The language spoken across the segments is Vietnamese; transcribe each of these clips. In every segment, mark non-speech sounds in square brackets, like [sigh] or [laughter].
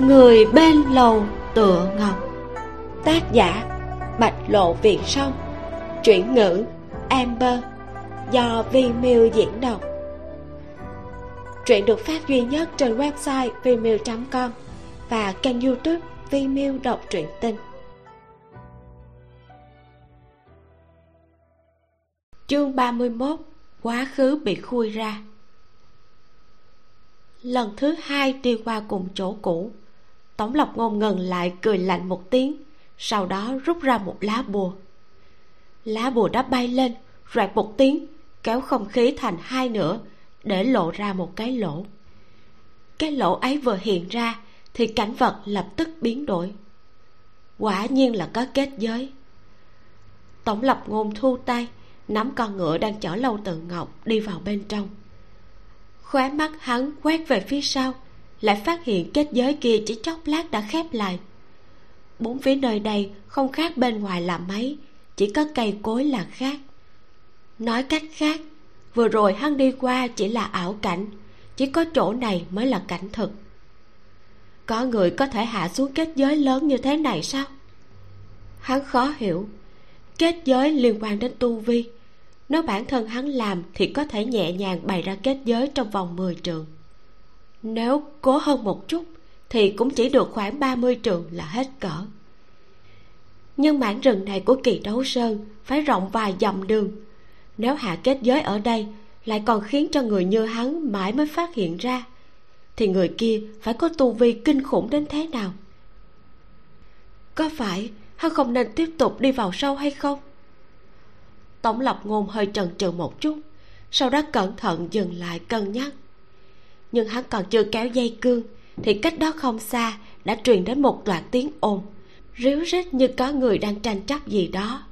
người bên lầu tựa ngọc. Tác giả, bạch lộ việt sông chuyển ngữ, amber. Do vi miu diễn đọc. Truyện được phát duy nhất trên website vimeo com và kênh youtube vimeo đọc truyện tinh chương 31 quá khứ bị khui ra. Lần thứ hai đi qua cùng chỗ cũ, tống lộc ngôn ngừng lại cười lạnh một tiếng, sau đó rút ra một lá bùa. Lá bùa đã bay lên, rạc một tiếng, kéo không khí thành hai nửa, để lộ ra một cái lỗ. Cái lỗ ấy vừa hiện ra thì cảnh vật lập tức biến đổi. Quả nhiên là có kết giới. Tổng lập ngôn thu tay nắm con ngựa đang chở lâu tự ngọc đi vào bên trong. Khóe mắt hắn quét về phía sau, lại phát hiện kết giới kia chỉ chốc lát đã khép lại. Bốn phía nơi đây không khác bên ngoài là mấy, chỉ có cây cối là khác. Nói cách khác, vừa rồi hắn đi qua chỉ là ảo cảnh, chỉ có chỗ này mới là cảnh thực. Có người có thể hạ xuống kết giới lớn như thế này sao? Hắn khó hiểu. Kết giới liên quan đến tu vi nếu bản thân hắn làm thì có thể nhẹ nhàng bày ra kết giới trong vòng 10 trường. Nếu cố hơn một chút thì cũng chỉ được khoảng 30 trường là hết cỡ. Nhưng mảng rừng này của kỳ đấu sơn phải rộng vài dặm đường. Nếu hạ kết giới ở đây lại còn khiến cho người như hắn mãi mới phát hiện ra, thì người kia phải có tu vi kinh khủng đến thế nào? Có phải hắn không nên tiếp tục đi vào sâu hay không? Tổng lập ngôn hơi chần chừ một chút, sau đó cẩn thận dừng lại cân nhắc. Nhưng hắn còn chưa kéo dây cương, thì cách đó không xa đã truyền đến một loạt tiếng ồn, ríu rít như có người đang tranh chấp gì đó.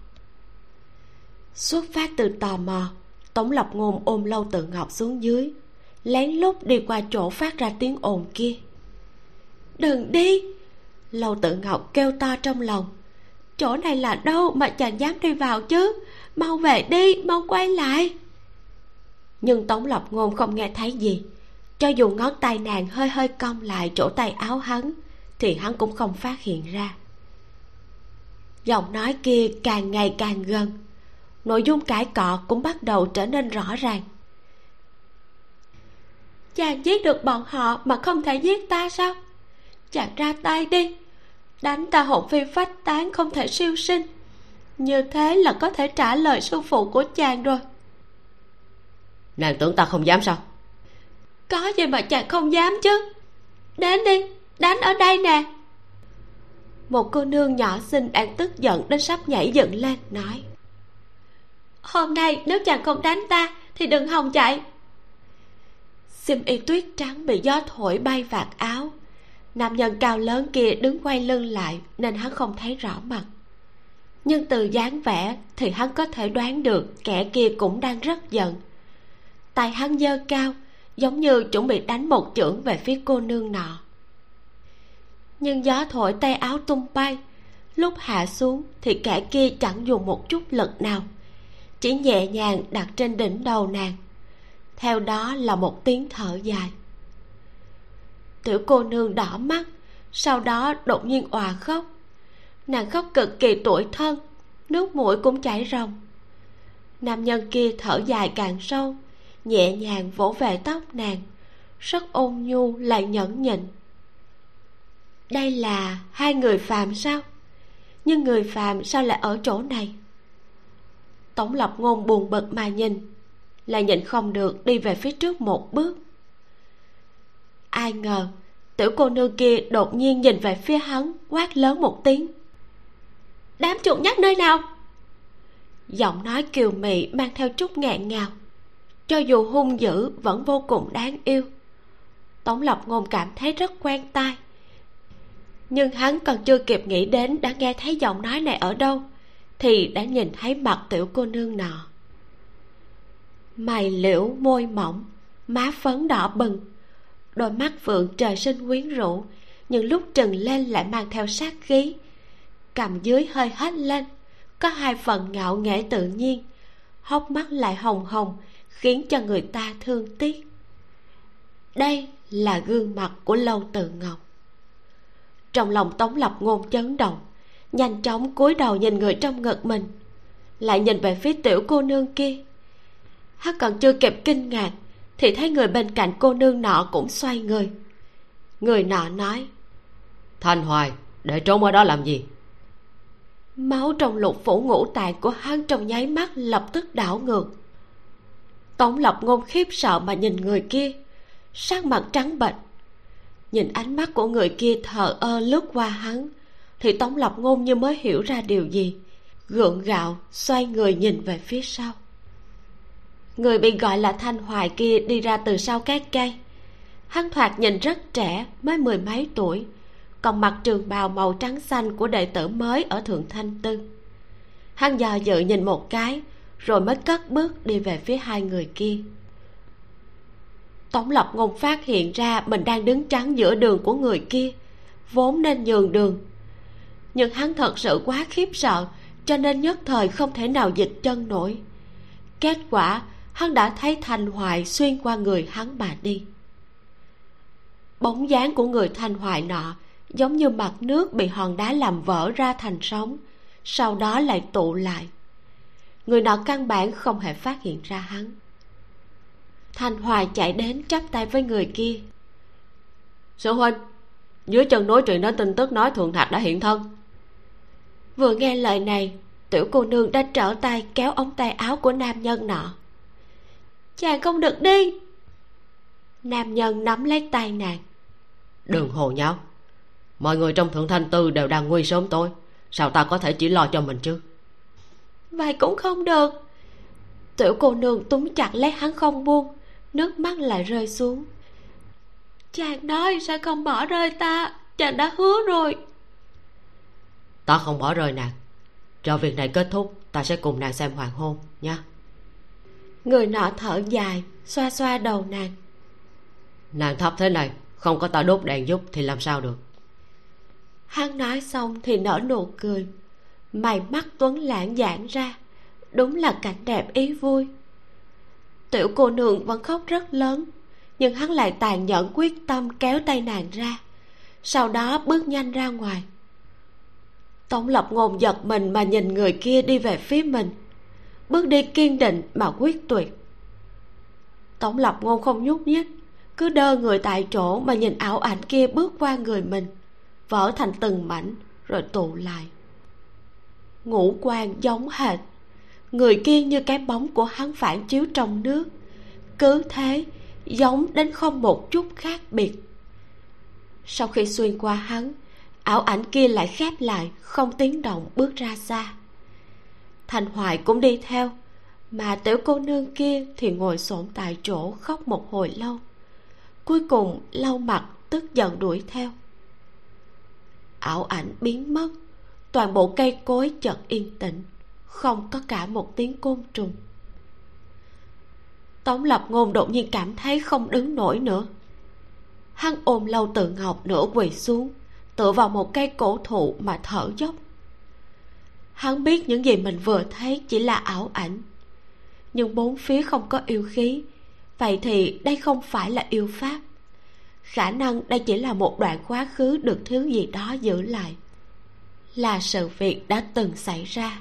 Xuất phát từ tò mò, tống lập ngôn ôm lâu tự ngọc xuống dưới, lén lút đi qua chỗ phát ra tiếng ồn kia. Đừng đi! Lâu tự ngọc kêu to trong lòng. Chỗ này là đâu mà chàng dám đi vào chứ? Mau về đi, mau quay lại. Nhưng tống lập ngôn không nghe thấy gì. Cho dù ngón tay nàng hơi hơi cong lại chỗ tay áo hắn, thì hắn cũng không phát hiện ra. Giọng nói kia càng ngày càng gần. Nội dung cãi cọ cũng bắt đầu trở nên rõ ràng. Chàng giết được bọn họ mà không thể giết ta sao? Chàng ra tay đi. Đánh ta hồn phi phách tán không thể siêu sinh như thế là có thể trả lời sư phụ của chàng rồi. Nàng tưởng ta không dám sao? Có gì mà chàng không dám chứ? Đến đi đánh ở đây nè. Một cô nương nhỏ xinh đang tức giận đến sắp nhảy dựng lên nói hôm nay nếu chàng không đánh ta thì đừng hòng chạy. Xiêm y tuyết trắng bị gió thổi bay vạt áo. Nam nhân cao lớn kia đứng quay lưng lại nên hắn không thấy rõ mặt nhưng từ dáng vẻ thì hắn có thể đoán được kẻ kia cũng đang rất giận. Tay hắn giơ cao, giống như chuẩn bị đánh một chưởng về phía cô nương nọ. Nhưng gió thổi tay áo tung bay, lúc hạ xuống thì kẻ kia chẳng dùng một chút lực nào, chỉ nhẹ nhàng đặt trên đỉnh đầu nàng. Theo đó là một tiếng thở dài. Tiểu cô nương đỏ mắt, sau đó đột nhiên òa khóc nàng khóc cực kỳ tuổi thân, nước mũi cũng chảy ròng. Nam nhân kia thở dài càng sâu, nhẹ nhàng vỗ về tóc nàng, rất ôn nhu lại nhẫn nhịn. Đây là hai người phàm sao? Nhưng người phàm sao lại ở chỗ này? Tổng lập ngôn buồn bực mà nhìn, lại nhịn không được đi về phía trước một bước. Ai ngờ, tiểu cô nương kia đột nhiên nhìn về phía hắn, quát lớn một tiếng đám chuột nhắt nơi nào? Giọng nói kiều mị mang theo chút ngạn ngào. Cho dù hung dữ vẫn vô cùng đáng yêu. Tống lộc ngôn cảm thấy rất quen tai. Nhưng hắn còn chưa kịp nghĩ đến đã nghe thấy giọng nói này ở đâu, thì đã nhìn thấy mặt tiểu cô nương nọ. Mày liễu môi mỏng, má phấn đỏ bừng, đôi mắt phượng trời sinh quyến rũ, nhưng lúc trừng lên lại mang theo sát khí cầm dưới hơi hết lên. Có hai phần ngạo nghễ tự nhiên. Hốc mắt lại hồng hồng, khiến cho người ta thương tiếc. Đây là gương mặt của lâu tự ngọc. Trong lòng tống lập ngôn chấn động, nhanh chóng cúi đầu nhìn người trong ngực mình. Lại nhìn về phía tiểu cô nương kia. Hắn còn chưa kịp kinh ngạc, thì thấy người bên cạnh cô nương nọ cũng xoay người. Người nọ nói, thanh hoài, để trốn ở đó làm gì? Máu trong lục phủ ngũ tạng của hắn trong nháy mắt lập tức đảo ngược. Tống lập ngôn khiếp sợ mà nhìn người kia, sắc mặt trắng bệch. Nhìn ánh mắt của người kia thờ ơ lướt qua hắn, thì tống lập ngôn như mới hiểu ra điều gì, gượng gạo, xoay người nhìn về phía sau. Người bị gọi là thanh hoài kia đi ra từ sau cái cây. Hắn thoạt nhìn rất trẻ, mới mười mấy tuổi còn mặc trường bào màu trắng xanh của đệ tử mới ở thượng thanh tư. Hắn dò dự nhìn một cái, rồi mới cất bước đi về phía hai người kia. Tống lập ngôn phát hiện ra mình đang đứng chắn giữa đường của người kia, vốn nên nhường đường. Nhưng hắn thật sự quá khiếp sợ, cho nên nhất thời không thể nào dịch chân nổi. Kết quả, hắn đã thấy thanh hoài xuyên qua người hắn mà đi. Bóng dáng của người thanh hoài nọ giống như mặt nước bị hòn đá làm vỡ ra thành sóng, sau đó lại tụ lại. Người nọ căn bản không hề phát hiện ra hắn. Thanh hoài chạy đến chắp tay với người kia. Sư huynh, dưới chân núi truyền đến tin tức nói thượng thạch đã hiện thân. Vừa nghe lời này, tiểu cô nương đã trở tay kéo ống tay áo của nam nhân nọ. Chàng không được đi. Nam nhân nắm lấy tay nàng. Đừng hồ nhau mọi người trong thượng thanh tư đều đang nguy sớm tối. Sao ta có thể chỉ lo cho mình chứ? Vậy cũng không được. Tiểu cô nương túm chặt lấy hắn không buông nước mắt lại rơi xuống. Chàng nói sẽ không bỏ rơi ta chàng đã hứa rồi. Ta không bỏ rơi nàng. Cho việc này kết thúc ta sẽ cùng nàng xem hoàng hôn nha người nọ thở dài xoa xoa đầu nàng. Nàng thấp thế này không có ta đốt đèn giúp thì làm sao được hắn nói xong thì nở nụ cười. Mày mắt tuấn lãng giãn ra. Đúng là cảnh đẹp ý vui. Tiểu cô nương vẫn khóc rất lớn, nhưng hắn lại tàn nhẫn quyết tâm kéo tay nàng ra. Sau đó bước nhanh ra ngoài. Tống lập ngôn giật mình mà nhìn người kia đi về phía mình. Bước đi kiên định mà quyết tuyệt. Tống lập ngôn không nhúc nhích, cứ đơ người tại chỗ mà nhìn ảo ảnh kia bước qua người mình vỡ thành từng mảnh, rồi tụ lại. Ngũ quan giống hệt. Người kia như cái bóng của hắn phản chiếu trong nước. Cứ thế, giống đến không một chút khác biệt. Sau khi xuyên qua hắn, ảo ảnh kia lại khép lại, không tiếng động bước ra xa. Thành hoài cũng đi theo, mà tiểu cô nương kia thì ngồi xổm tại chỗ khóc một hồi lâu. Cuối cùng lau mặt, tức giận đuổi theo ảo ảnh biến mất. Toàn bộ cây cối chợt yên tĩnh, không có cả một tiếng côn trùng. Tống lập ngôn đột nhiên cảm thấy không đứng nổi nữa. Hắn ôm lâu tự ngọc nửa quỳ xuống, tựa vào một cây cổ thụ mà thở dốc. Hắn biết những gì mình vừa thấy chỉ là ảo ảnh, nhưng bốn phía không có yêu khí, vậy thì đây không phải là yêu pháp khả năng đây chỉ là một đoạn quá khứ được thứ gì đó giữ lại. Là sự việc đã từng xảy ra.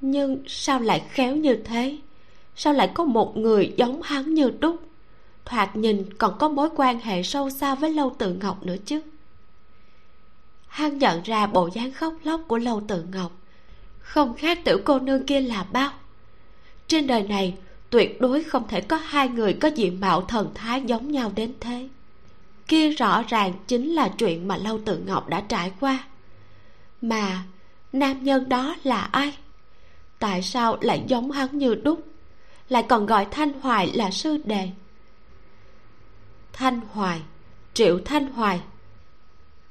Nhưng sao lại khéo như thế? Sao lại có một người giống hắn như đúc? Thoạt nhìn còn có mối quan hệ sâu xa với lâu tự ngọc nữa chứ. Hắn nhận ra bộ dáng khóc lóc của lâu tự ngọc. Không khác tiểu cô nương kia là bao. Trên đời này tuyệt đối không thể có hai người có diện mạo thần thái giống nhau đến thế. Kia rõ ràng chính là chuyện mà lâu tự ngọc đã trải qua. Mà, nam nhân đó là ai? Tại sao lại giống hắn như đúc? Lại còn gọi thanh hoài là sư đề thanh hoài, triệu thanh hoài.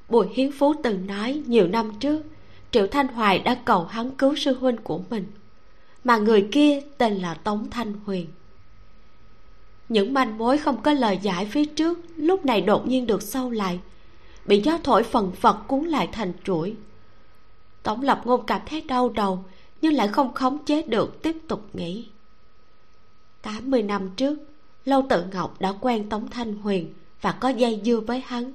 Bùi hiến phú từng nói nhiều năm trước, triệu thanh hoài đã cầu hắn cứu sư huynh của mình mà người kia tên là tống thanh huyền. Những manh mối không có lời giải phía trước lúc này đột nhiên được sâu lại, bị gió thổi phần phật cuốn lại thành chuỗi tổng lập ngôn cảm thấy đau đầu, nhưng lại không khống chế được, tiếp tục nghĩ. 80 năm trước, lâu tự ngọc đã quen tống thanh huyền và có dây dưa với hắn.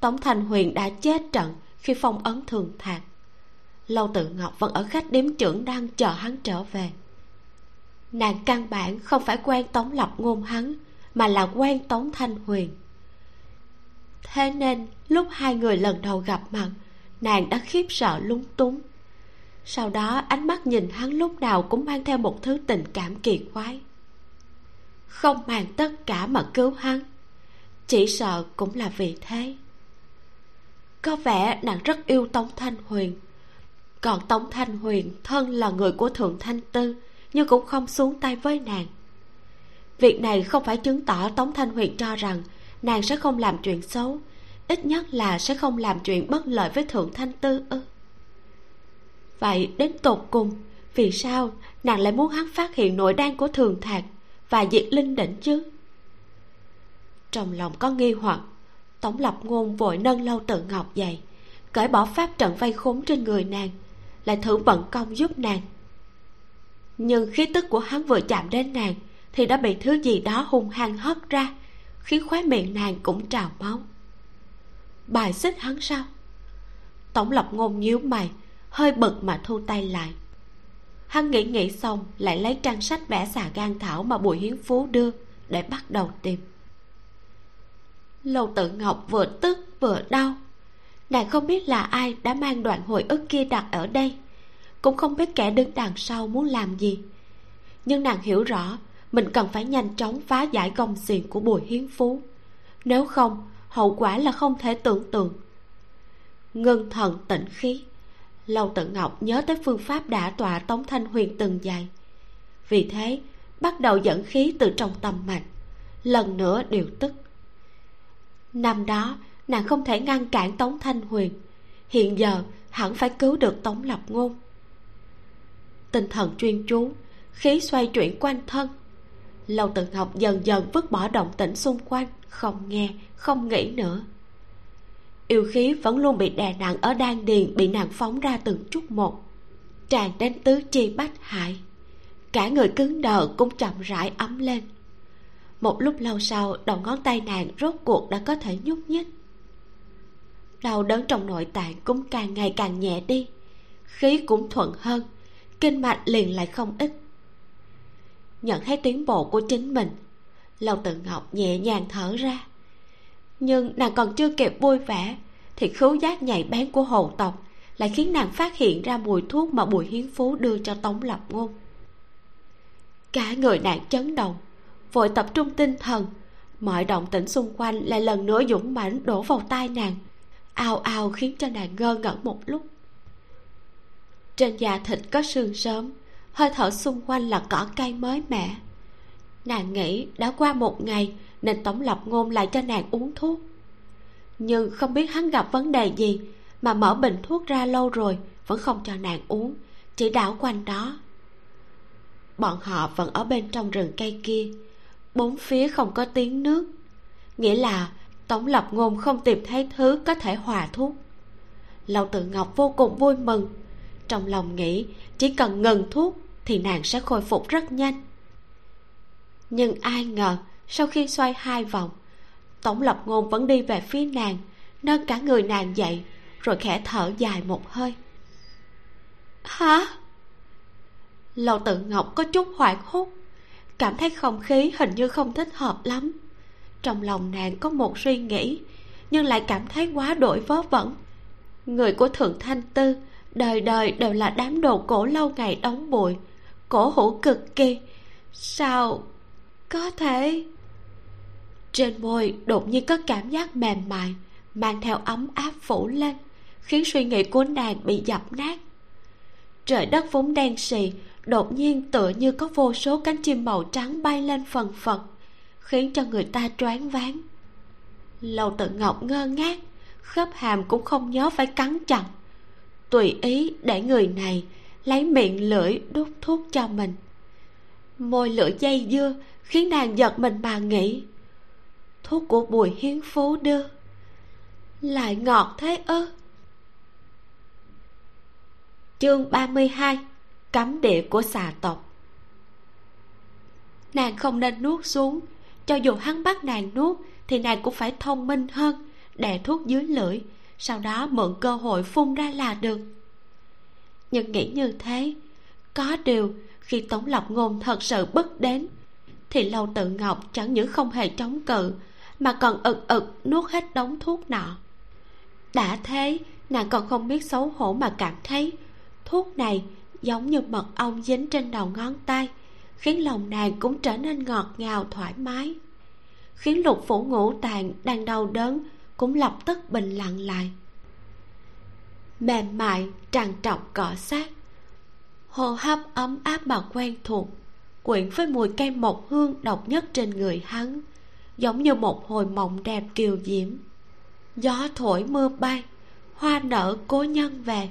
Tống thanh huyền đã chết trận khi phong ấn thường thạc lâu tự ngọc vẫn ở khách điếm trưởng đang chờ hắn trở về. Nàng căn bản không phải quen tống lập ngôn hắn, mà là quen tống thanh huyền. Thế nên, lúc hai người lần đầu gặp mặt, nàng đã khiếp sợ lúng túng. Sau đó, ánh mắt nhìn hắn lúc nào cũng mang theo một thứ tình cảm kỳ quái. Không màng tất cả mà cứu hắn, chỉ sợ cũng là vì thế. Có vẻ nàng rất yêu tống thanh huyền còn tống thanh huyền, thân là người của thượng thanh tư, nhưng cũng không xuống tay với nàng. Việc này không phải chứng tỏ tống thanh huyền cho rằng nàng sẽ không làm chuyện xấu, ít nhất là sẽ không làm chuyện bất lợi với thượng thanh tư ư. Vậy đến tột cùng, vì sao nàng lại muốn hắn phát hiện nội đan của thường thạc và diệt linh đỉnh chứ? Trong lòng có nghi hoặc tổng lập ngôn vội nâng lâu tự ngọc dậy, cởi bỏ pháp trận vây khốn trên người nàng lại thử vận công giúp nàng. Nhưng khí tức của hắn vừa chạm đến nàng, thì đã bị thứ gì đó hung hăng hất ra, khiến khóe miệng nàng cũng trào máu. Bài xích hắn sao? Tổng lập ngôn nhíu mày, hơi bực mà thu tay lại. Hắn nghĩ nghĩ xong, lại lấy trang sách vẽ xà gan thảo mà bùi hiến phú đưa, để bắt đầu tìm. Lâu tự ngọc vừa tức vừa đau nàng không biết là ai đã mang đoạn hồi ức kia đặt ở đây. Cũng không biết kẻ đứng đằng sau muốn làm gì. Nhưng nàng hiểu rõ, mình cần phải nhanh chóng phá giải công xiềng của bùi hiến phú. Nếu không, hậu quả là không thể tưởng tượng. Ngưng thần tịnh khí. Lâu tự ngọc nhớ tới phương pháp đã tọa tống thanh huyền từng dạy. Vì thế, bắt đầu dẫn khí từ trong tâm mạch, lần nữa điều tức. Năm đó nàng không thể ngăn cản tống thanh huyền. Hiện giờ, hẳn phải cứu được tống lập ngôn. Tinh thần chuyên chú, khí xoay chuyển quanh thân. Lâu tự ngọc dần dần vứt bỏ động tĩnh xung quanh, không nghe, không nghĩ nữa. Yêu khí vẫn luôn bị đè nặng ở đan điền bị nàng phóng ra từng chút một. Tràn đến tứ chi bách hại cả người cứng đờ cũng chậm rãi ấm lên. Một lúc lâu sau, đầu ngón tay nàng rốt cuộc đã có thể nhúc nhích đau đớn trong nội tạng cũng càng ngày càng nhẹ đi. Khí cũng thuận hơn, kinh mạch liền lại không ít. Nhận thấy tiến bộ của chính mình, lâu tự ngọc nhẹ nhàng thở ra. Nhưng nàng còn chưa kịp vui vẻ, thì khứu giác nhạy bén của hồ tộc lại khiến nàng phát hiện ra mùi thuốc mà bùi hiến phú đưa cho tống lập ngôn. Cả người nàng chấn động, vội tập trung tinh thần, mọi động tĩnh xung quanh lại lần nữa dũng mãnh đổ vào tai nàng ào ào khiến cho nàng ngơ ngẩn một lúc. Trên da thịt có sương sớm, hơi thở xung quanh là cỏ cây mới mẻ. Nàng nghĩ đã qua một ngày nên tổng lập ngôn lại cho nàng uống thuốc. Nhưng không biết hắn gặp vấn đề gì mà mở bình thuốc ra lâu rồi vẫn không cho nàng uống, chỉ đảo quanh đó. Bọn họ vẫn ở bên trong rừng cây kia, bốn phía không có tiếng nước. Nghĩa là tổng lập ngôn không tìm thấy thứ có thể hòa thuốc. Lâu tự ngọc vô cùng vui mừng. Trong lòng nghĩ, chỉ cần ngừng thuốc thì nàng sẽ khôi phục rất nhanh. Nhưng ai ngờ, sau khi xoay hai vòng tổng lập ngôn vẫn đi về phía nàng nâng cả người nàng dậy, rồi khẽ thở dài một hơi. Hả? Lầu tự ngọc có chút hoảng hốt, cảm thấy không khí hình như không thích hợp lắm trong lòng nàng có một suy nghĩ, nhưng lại cảm thấy quá đổi vớ vẩn. Người của thượng thanh tư, đời đời đều là đám đồ cổ lâu ngày đóng bụi, cổ hủ cực kỳ. Sao có thể? Trên môi đột nhiên có cảm giác mềm mại, mang theo ấm áp phủ lên, khiến suy nghĩ của nàng bị dập nát. Trời đất vốn đen sì đột nhiên tựa như có vô số cánh chim màu trắng bay lên phần phật khiến cho người ta choáng váng. Lâu tự ngọc ngơ ngác, khớp hàm cũng không nhớ phải cắn chặt. Tùy ý để người này lấy miệng lưỡi đút thuốc cho mình. Môi lưỡi dây dưa khiến nàng giật mình mà nghĩ. Thuốc của bùi hiến phú đưa. Lại ngọt thế ư? Chương 32 cấm địa của xà tộc. Nàng không nên nuốt xuống cho dù hắn bắt nàng nuốt, thì nàng cũng phải thông minh hơn, đè thuốc dưới lưỡi, sau đó mượn cơ hội phun ra là được. Nhưng nghĩ như thế, có điều khi tống lộc ngôn thật sự bất đến, thì lâu tự ngọc chẳng những không hề chống cự, mà còn ực ực nuốt hết đống thuốc nọ. Đã thế, nàng còn không biết xấu hổ mà cảm thấy, thuốc này giống như mật ong dính trên đầu ngón tay khiến lòng nàng cũng trở nên ngọt ngào, thoải mái. Khiến lục phủ ngũ tàng đang đau đớn cũng lập tức bình lặng lại. Mềm mại tràn trọc, cọ sát. Hô hấp ấm áp mà quen thuộc, quyện với mùi cây mộc hương độc nhất trên người hắn, giống như một hồi mộng đẹp kiều diễm. Gió thổi mưa bay, hoa nở cố nhân về.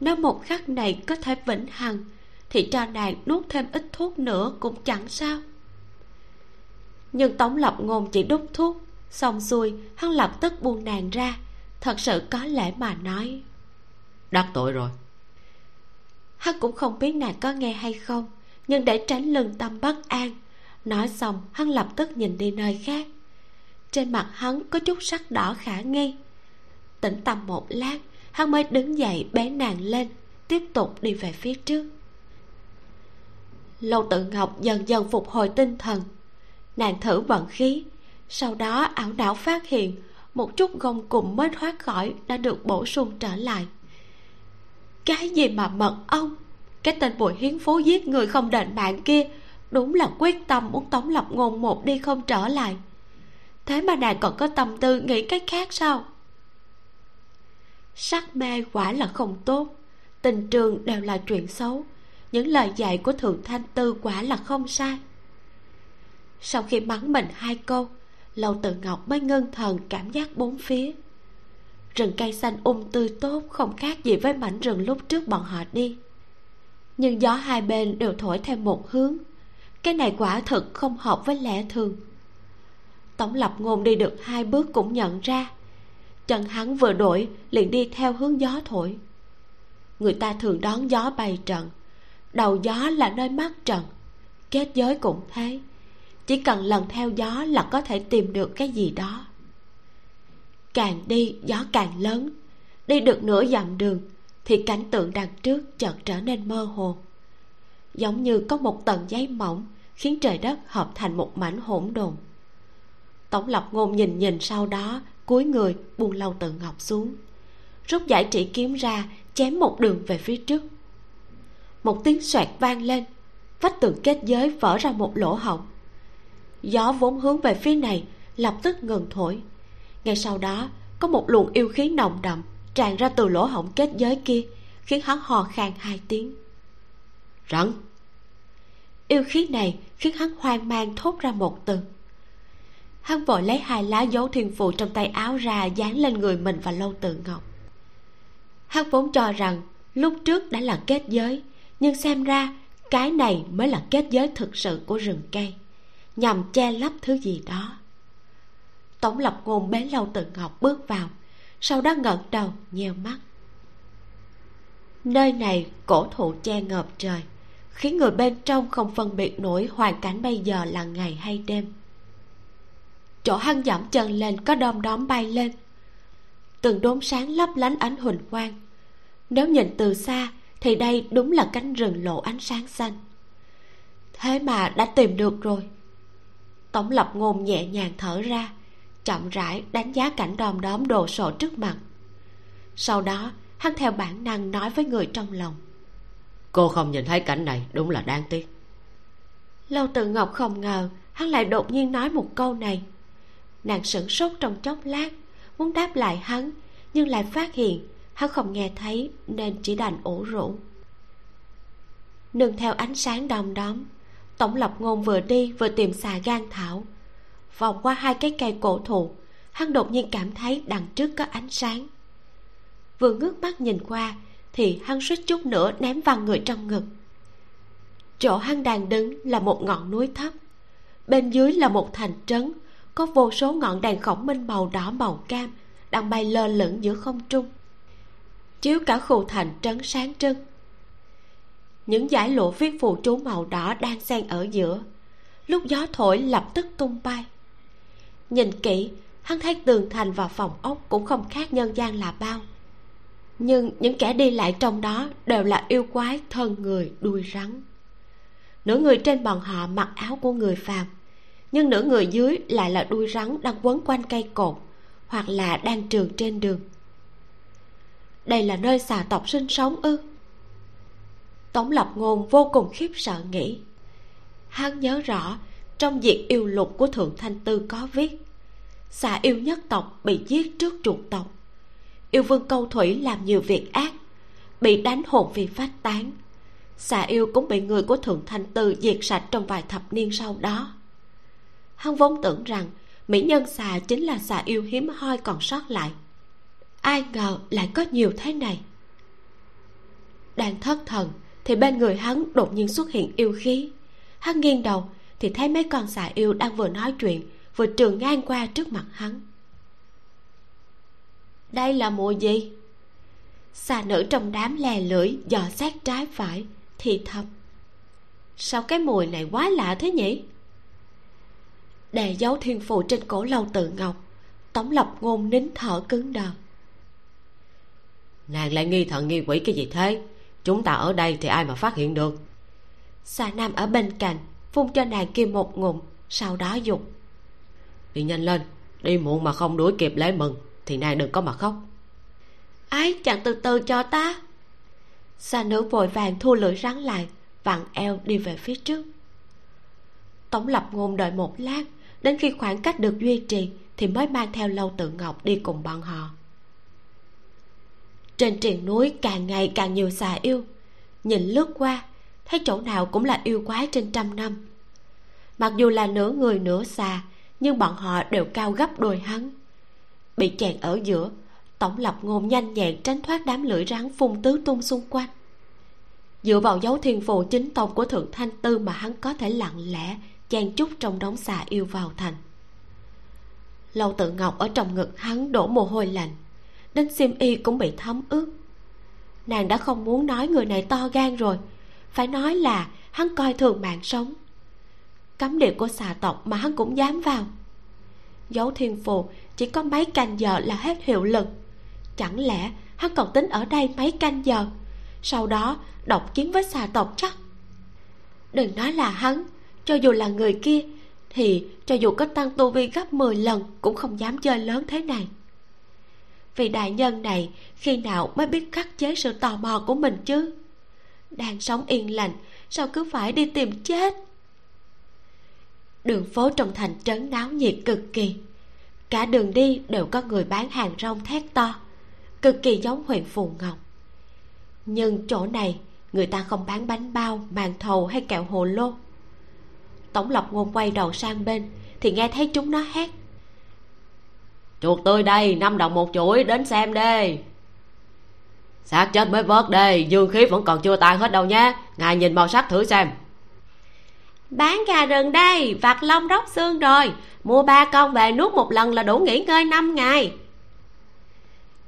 Nếu một khắc này có thể vĩnh hằng thì cho nàng nuốt thêm ít thuốc nữa cũng chẳng sao. Nhưng tống lập ngôn chỉ đút thuốc xong xuôi hắn lập tức buông nàng ra. Thật sự có lẽ mà nói đắc tội rồi. Hắn cũng không biết nàng có nghe hay không nhưng để tránh lưng tâm bất an nói xong hắn lập tức nhìn đi nơi khác. Trên mặt hắn có chút sắc đỏ khả nghi. Tĩnh tâm một lát hắn mới đứng dậy bế nàng lên tiếp tục đi về phía trước lâu tự ngọc dần dần phục hồi tinh thần. Nàng thử vận khí, sau đó ảo đảo phát hiện một chút gông cùng mới thoát khỏi đã được bổ sung trở lại. Cái gì mà mật ong? Cái tên bùi hiến phú giết người không đền mạng kia, đúng là quyết tâm muốn tống lập ngôn một đi không trở lại. Thế mà nàng còn có tâm tư nghĩ cái khác sao? Sắc mê quả là không tốt, tình trường đều là chuyện xấu những lời dạy của thượng thanh tư quả là không sai. Sau khi mắng mình hai câu, lâu tự ngọc mới ngưng thần cảm giác bốn phía. Rừng cây xanh um tươi tốt không khác gì với mảnh rừng lúc trước bọn họ đi. Nhưng gió hai bên đều thổi theo một hướng. Cái này quả thực không hợp với lẽ thường. Tổng lập ngôn đi được hai bước cũng nhận ra. Chân hắn vừa đổi, liền đi theo hướng gió thổi. Người ta thường đón gió bày trận đầu gió là nơi mắt trận kết giới cũng thế. Chỉ cần lần theo gió là có thể tìm được cái gì đó. Càng đi, gió càng lớn. Đi được nửa dặm đường, thì cảnh tượng đằng trước chợt trở nên mơ hồ. Giống như có một tầng giấy mỏng khiến trời đất hợp thành một mảnh hỗn độn. Tổng lập ngôn nhìn nhìn sau đó, cúi người buông lâu tự ngọc xuống. Rút giải chỉ kiếm ra, chém một đường về phía trước một tiếng xoẹt vang lên. Vách tường kết giới vỡ ra một lỗ hổng. Gió vốn hướng về phía này, lập tức ngừng thổi. Ngay sau đó, có một luồng yêu khí nồng đậm tràn ra từ lỗ hổng kết giới kia, khiến hắn hò khan hai tiếng. Rắn! Yêu khí này khiến hắn hoang mang thốt ra một từ. Hắn vội lấy hai lá dấu thiên phù trong tay áo ra dán lên người mình và lâu tự ngọc. Hắn vốn cho rằng lúc trước đã là kết giới nhưng xem ra, cái này mới là kết giới thực sự của rừng cây, nhằm che lấp thứ gì đó. Tổng lập ngôn bế lâu tự ngọc bước vào, sau đó ngẩng đầu, nheo mắt. Nơi này cổ thụ che ngợp trời, khiến người bên trong không phân biệt nổi hoàn cảnh bây giờ là ngày hay đêm. Chỗ hăng dẫm chân lên có đom đóm bay lên, từng đốm sáng lấp lánh ánh huỳnh quang. Nếu nhìn từ xa thì đây đúng là cánh rừng lộ ánh sáng xanh. Thế mà đã tìm được rồi. Tổng lập ngôn nhẹ nhàng thở ra chậm rãi đánh giá cảnh đom đóm đồ sộ trước mặt. Sau đó hắn theo bản năng nói với người trong lòng. Cô không nhìn thấy cảnh này đúng là đáng tiếc. Lâu tự ngọc không ngờ hắn lại đột nhiên nói một câu này. Nàng sửng sốt trong chốc lát muốn đáp lại hắn nhưng lại phát hiện hắn không nghe thấy, nên chỉ đành ủ rũ. Nương theo ánh sáng đom đóm, tổng lộc ngôn vừa đi vừa tìm xà gan thảo. Vòng qua hai cái cây cổ thụ, hắn đột nhiên cảm thấy đằng trước có ánh sáng. Vừa ngước mắt nhìn qua, thì hắn suýt chút nữa ném văng người trong ngực. Chỗ hắn đang đứng là một ngọn núi thấp. Bên dưới là một thành trấn, có vô số ngọn đèn khổng minh màu đỏ màu cam đang bay lơ lửng giữa không trung chiếu cả khu thành trấn sáng trưng. Những dải lụa viết phù chú màu đỏ đang xen ở giữa. Lúc gió thổi lập tức tung bay. Nhìn kỹ, hắn thấy tường thành và phòng ốc cũng không khác nhân gian là bao. Nhưng những kẻ đi lại trong đó đều là yêu quái thân người đuôi rắn. Nửa người trên bọn họ mặc áo của người phàm, nhưng nửa người dưới lại là đuôi rắn đang quấn quanh cây cột hoặc là đang trường trên đường đây là nơi xà tộc sinh sống ư? Tống lập ngôn vô cùng khiếp sợ nghĩ. Hắn nhớ rõ, trong việc yêu lục của thượng thanh tư có viết, xà yêu nhất tộc bị giết trước chuột tộc. Yêu vương câu thủy làm nhiều việc ác, bị đánh hồn vì phát tán. Xà yêu cũng bị người của thượng thanh tư diệt sạch trong vài thập niên sau đó. Hắn vốn tưởng rằng mỹ nhân xà chính là xà yêu hiếm hoi còn sót lại ai ngờ lại có nhiều thế này. Đang thất thần, thì bên người hắn đột nhiên xuất hiện yêu khí. Hắn nghiêng đầu, thì thấy mấy con xà yêu đang vừa nói chuyện, vừa trường ngang qua trước mặt hắn. Đây là mùi gì? Xà nữ trong đám lè lưỡi, dò xét trái phải, thì thầm. Sao cái mùi này quá lạ thế nhỉ? Đè dấu thiên phụ trên cổ lâu tự ngọc, tống lập ngôn nín thở cứng đờ nàng lại nghi thần nghi quỷ cái gì thế? Chúng ta ở đây thì ai mà phát hiện được? Xà nam ở bên cạnh phun cho nàng kia một ngụm sau đó dục đi nhanh lên đi muộn mà không đuổi kịp lễ mừng thì nàng đừng có mà khóc. Ái chàng từ từ cho ta. Xà nữ vội vàng thu lưỡi rắn lại vặn eo đi về phía trước. Tổng lập ngôn đợi một lát đến khi khoảng cách được duy trì thì mới mang theo lâu tự ngọc đi cùng bọn họ trên triền núi càng ngày càng nhiều xà yêu. Nhìn lướt qua, thấy chỗ nào cũng là yêu quái trên trăm năm. Mặc dù là nửa người nửa xà, nhưng bọn họ đều cao gấp đôi hắn. Bị chèn ở giữa, tổng lập ngôn nhanh nhẹn tránh thoát đám lưỡi rắn phun tứ tung xung quanh. Dựa vào dấu thiên phù chính tông của thượng thanh tư mà hắn có thể lặng lẽ chen chúc trong đống xà yêu vào thành. Lâu tự ngọc ở trong ngực hắn đổ mồ hôi lạnh đến xiêm y cũng bị thấm ướt. Nàng đã không muốn nói người này to gan rồi. Phải nói là hắn coi thường mạng sống. Cấm địa của xà tộc mà hắn cũng dám vào. Dấu thiên phù, chỉ có mấy canh giờ là hết hiệu lực. Chẳng lẽ hắn còn tính ở đây mấy canh giờ? Sau đó, độc chiến với xà tộc chắc. Đừng nói là hắn, cho dù là người kia, thì cho dù có tăng tu vi gấp 10 lần cũng không dám chơi lớn thế này vì đại nhân này khi nào mới biết khắc chế sự tò mò của mình chứ? Đang sống yên lành, sao cứ phải đi tìm chết? Đường phố trong thành trấn náo nhiệt cực kỳ. Cả đường đi đều có người bán hàng rong thét to, cực kỳ giống huyện phù ngọc. Nhưng chỗ này, người ta không bán bánh bao, màn thầu hay kẹo hồ lô. Tổng lộc ngôn quay đầu sang bên thì nghe thấy chúng nó hét chuột tươi đây, năm đồng một chuỗi, đến xem đi. Xác chết mới vớt đây dương khí vẫn còn chưa tan hết đâu nhé. Ngài nhìn màu sắc thử xem. Bán gà rừng đây, vặt lông róc xương rồi. Mua ba con về nuốt một lần là đủ nghỉ ngơi năm ngày.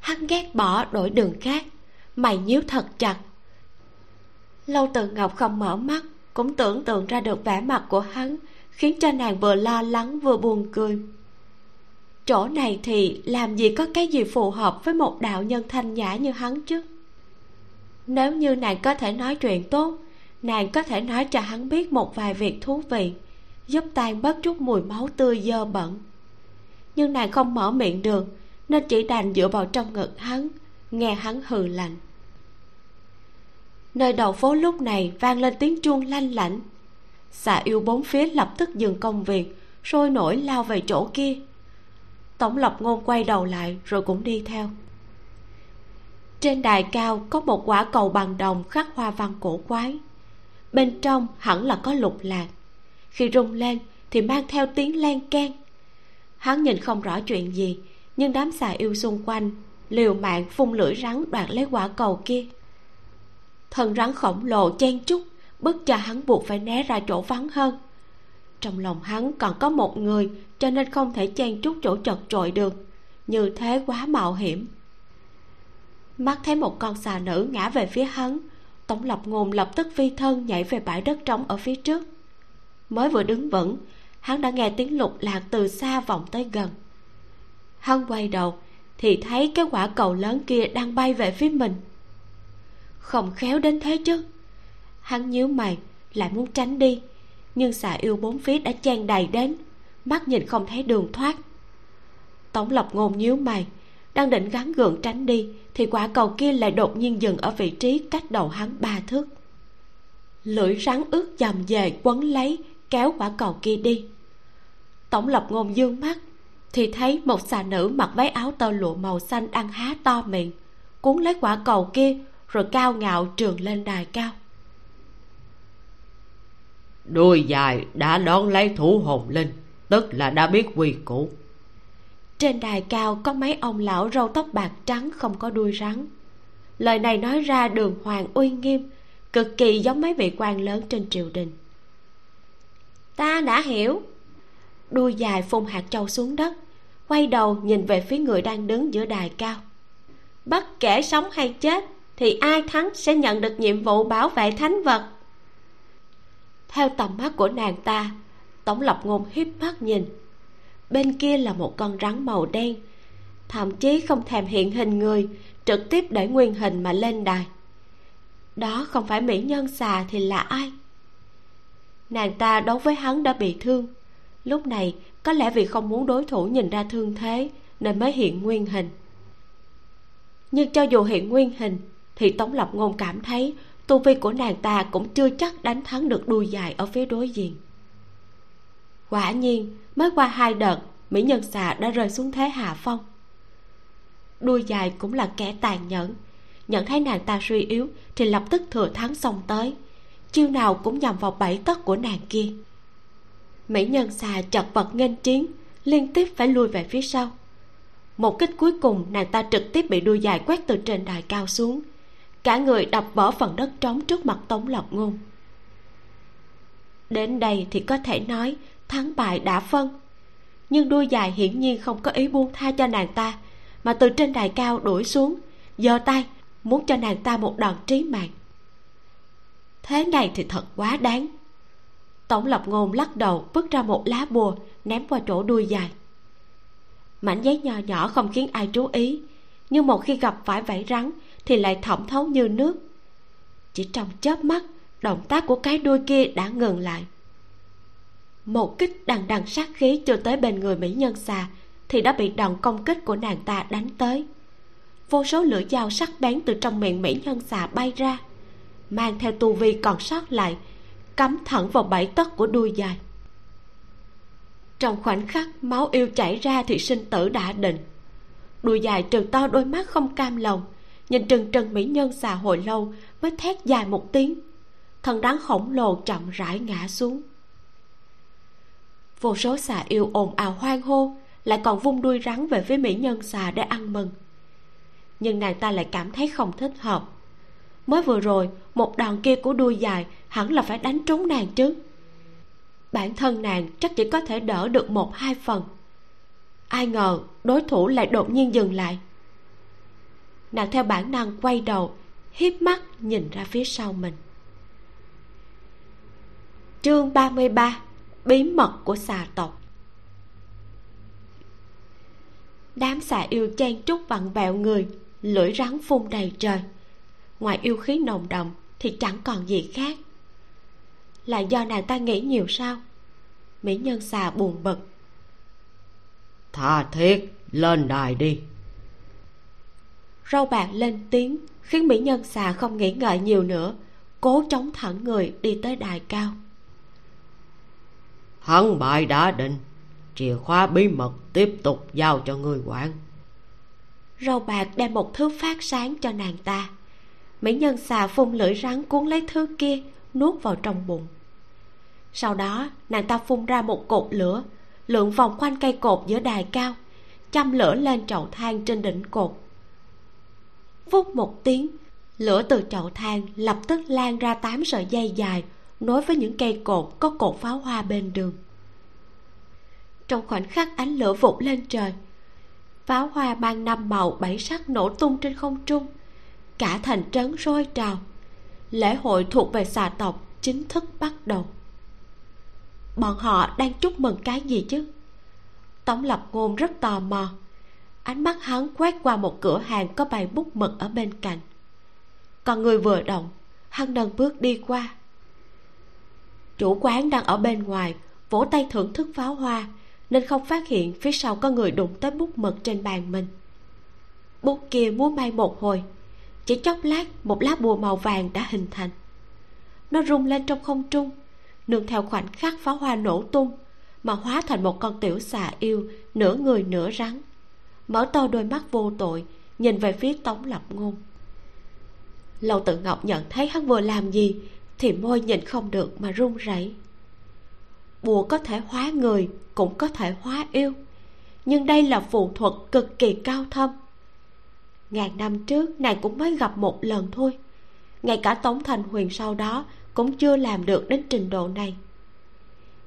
Hắn ghét bỏ đổi đường khác, mày nhíu thật chặt. Lâu từ ngọc không mở mắt, cũng tưởng tượng ra được vẻ mặt của hắn, khiến cho nàng vừa lo lắng vừa buồn cười chỗ này thì làm gì có cái gì phù hợp với một đạo nhân thanh nhã như hắn chứ? Nếu như nàng có thể nói chuyện tốt, nàng có thể nói cho hắn biết một vài việc thú vị, giúp tan bớt chút mùi máu tươi dơ bẩn. Nhưng nàng không mở miệng được, nên chỉ đành dựa vào trong ngực hắn, nghe hắn hừ lạnh. Nơi đầu phố lúc này vang lên tiếng chuông lanh lảnh. Xà yêu bốn phía lập tức dừng công việc, sôi nổi lao về chỗ kia tổng lộc ngôn quay đầu lại rồi cũng đi theo. Trên đài cao có một quả cầu bằng đồng khắc hoa văn cổ quái. Bên trong hẳn là có lục lạc. Khi rung lên thì mang theo tiếng len keng. Hắn nhìn không rõ chuyện gì, nhưng đám xà yêu xung quanh liều mạng phun lưỡi rắn đoạt lấy quả cầu kia. Thân rắn khổng lồ chen chúc bức cho hắn buộc phải né ra chỗ vắng hơn. Trong lòng hắn còn có một người cho nên không thể chen chút chỗ chật trội được. Như thế quá mạo hiểm. Mắt thấy một con xà nữ ngã về phía hắn tổng lập ngôn lập tức phi thân nhảy về bãi đất trống ở phía trước. Mới vừa đứng vững, hắn đã nghe tiếng lục lạc từ xa vọng tới gần. Hắn quay đầu, thì thấy cái quả cầu lớn kia đang bay về phía mình. Không khéo đến thế chứ. Hắn nhíu mày, lại muốn tránh đi, nhưng xà yêu bốn phía đã chen đầy đến mắt nhìn không thấy đường thoát. Tổng lộc ngôn nhíu mày, đang định gắn gượng tránh đi, thì quả cầu kia lại đột nhiên dừng ở vị trí cách đầu hắn ba thước. Lưỡi rắn ướt dầm về quấn lấy, kéo quả cầu kia đi. Tổng lộc ngôn dương mắt, thì thấy một xà nữ mặc váy áo tơ lụa màu xanh đang há to miệng, cuốn lấy quả cầu kia, rồi cao ngạo trường lên đài cao. Đuôi dài đã đón lấy thủ hồn linh tức là đã biết quy củ. Trên đài cao có mấy ông lão râu tóc bạc trắng không có đuôi rắn. Lời này nói ra đường hoàng uy nghiêm, cực kỳ giống mấy vị quan lớn trên triều đình. Ta đã hiểu. Đuôi dài phun hạt châu xuống đất, quay đầu nhìn về phía người đang đứng giữa đài cao. Bất kể sống hay chết, thì ai thắng sẽ nhận được nhiệm vụ bảo vệ thánh vật. Theo tầm mắt của nàng ta tống lập ngôn hiếp mắt nhìn. Bên kia là một con rắn màu đen, thậm chí không thèm hiện hình người, trực tiếp để nguyên hình mà lên đài. Đó không phải mỹ nhân xà thì là ai? Nàng ta đấu với hắn đã bị thương. Lúc này, có lẽ vì không muốn đối thủ nhìn ra thương thế, nên mới hiện nguyên hình. Nhưng cho dù hiện nguyên hình, thì tống lập ngôn cảm thấy tu vi của nàng ta cũng chưa chắc đánh thắng được đuôi dài ở phía đối diện quả nhiên, mới qua hai đợt, mỹ nhân xà đã rơi xuống thế hạ phong. Đuôi dài cũng là kẻ tàn nhẫn. Nhận thấy nàng ta suy yếu thì lập tức thừa thắng xông tới. Chiêu nào cũng nhằm vào bảy tấc của nàng kia. Mỹ nhân xà chật vật nghênh chiến, liên tiếp phải lui về phía sau. Một kích cuối cùng, nàng ta trực tiếp bị đuôi dài quét từ trên đài cao xuống. Cả người đập bỏ phần đất trống trước mặt tống lộc ngôn. Đến đây thì có thể nói thắng bại đã phân. Nhưng đuôi dài hiển nhiên không có ý buông tha cho nàng ta, mà từ trên đài cao đuổi xuống, giơ tay, muốn cho nàng ta một đòn trí mạng. Thế này thì thật quá đáng. Tổng lập ngôn lắc đầu vứt ra một lá bùa, ném qua chỗ đuôi dài mảnh giấy nhỏ nhỏ không khiến ai chú ý, nhưng một khi gặp phải vảy rắn thì lại thẩm thấu như nước. Chỉ trong chớp mắt, động tác của cái đuôi kia đã ngừng lại một kích đằng đằng sát khí chưa tới bên người mỹ nhân xà thì đã bị đòn công kích của nàng ta đánh tới. Vô số lưỡi dao sắc bén từ trong miệng mỹ nhân xà bay ra, mang theo tu vi còn sót lại, cắm thẳng vào bảy tấc của đuôi dài. Trong khoảnh khắc máu yêu chảy ra thì sinh tử đã định. Đuôi dài trừng to đôi mắt không cam lòng, nhìn trừng trừng mỹ nhân xà hồi lâu mới thét dài một tiếng. Thân rắn khổng lồ chậm rãi ngã xuống vô số xà yêu ồn ào hoang hô, lại còn vung đuôi rắn về phía mỹ nhân xà để ăn mừng. Nhưng nàng ta lại cảm thấy không thích hợp. Mới vừa rồi, một đòn kia của đuôi dài hẳn là phải đánh trúng nàng chứ. Bản thân nàng chắc chỉ có thể đỡ được một hai phần. Ai ngờ đối thủ lại đột nhiên dừng lại. Nàng theo bản năng quay đầu, hiếp mắt nhìn ra phía sau mình. Chương 33 bí mật của xà tộc. Đám xà yêu chen trúc vặn vẹo người lưỡi rắn phun đầy trời. Ngoài yêu khí nồng đậm thì chẳng còn gì khác. Là do nàng ta nghĩ nhiều sao? Mỹ nhân xà buồn bực. Tha thiết lên đài đi. Râu bạc lên tiếng khiến mỹ nhân xà không nghĩ ngợi nhiều nữa cố chống thẳng người đi tới đài cao hắn bại đã định chìa khóa bí mật tiếp tục giao cho người quản. Râu bạc đem một thứ phát sáng cho nàng ta. Mỹ nhân xà phun lưỡi rắn cuốn lấy thứ kia, nuốt vào trong bụng. Sau đó, nàng ta phun ra một cột lửa lượn vòng quanh cây cột giữa đài cao, châm lửa lên chậu than trên đỉnh cột. Phút một tiếng, lửa từ chậu than lập tức lan ra tám sợi dây dài nối với những cây cột có cột pháo hoa bên đường. Trong khoảnh khắc ánh lửa vụt lên trời, pháo hoa mang năm màu bảy sắc nổ tung trên không trung, cả thành trấn sôi trào. Lễ hội thuộc về xà tộc chính thức bắt đầu. Bọn họ đang chúc mừng cái gì chứ? Tống lập ngôn rất tò mò. Ánh mắt hắn quét qua một cửa hàng có bài bút mực ở bên cạnh. Còn người vừa động, hắn nâng bước đi qua chủ quán đang ở bên ngoài, vỗ tay thưởng thức pháo hoa, nên không phát hiện phía sau có người đụng tới bút mực trên bàn mình. Bút kia múa bay một hồi, chỉ chốc lát một lá bùa màu vàng đã hình thành. Nó rung lên trong không trung, nương theo khoảnh khắc pháo hoa nổ tung, mà hóa thành một con tiểu xà yêu nửa người nửa rắn. Mở to đôi mắt vô tội, nhìn về phía tống lập ngôn. Lâu tự ngọc nhận thấy hắn vừa làm gì thì môi nhìn không được mà run rẩy. Bùa có thể hóa người, cũng có thể hóa yêu, nhưng đây là phù thuật cực kỳ cao thâm. Ngàn năm trước, nàng cũng mới gặp một lần thôi. Ngay cả tống thành huyền sau đó cũng chưa làm được đến trình độ này.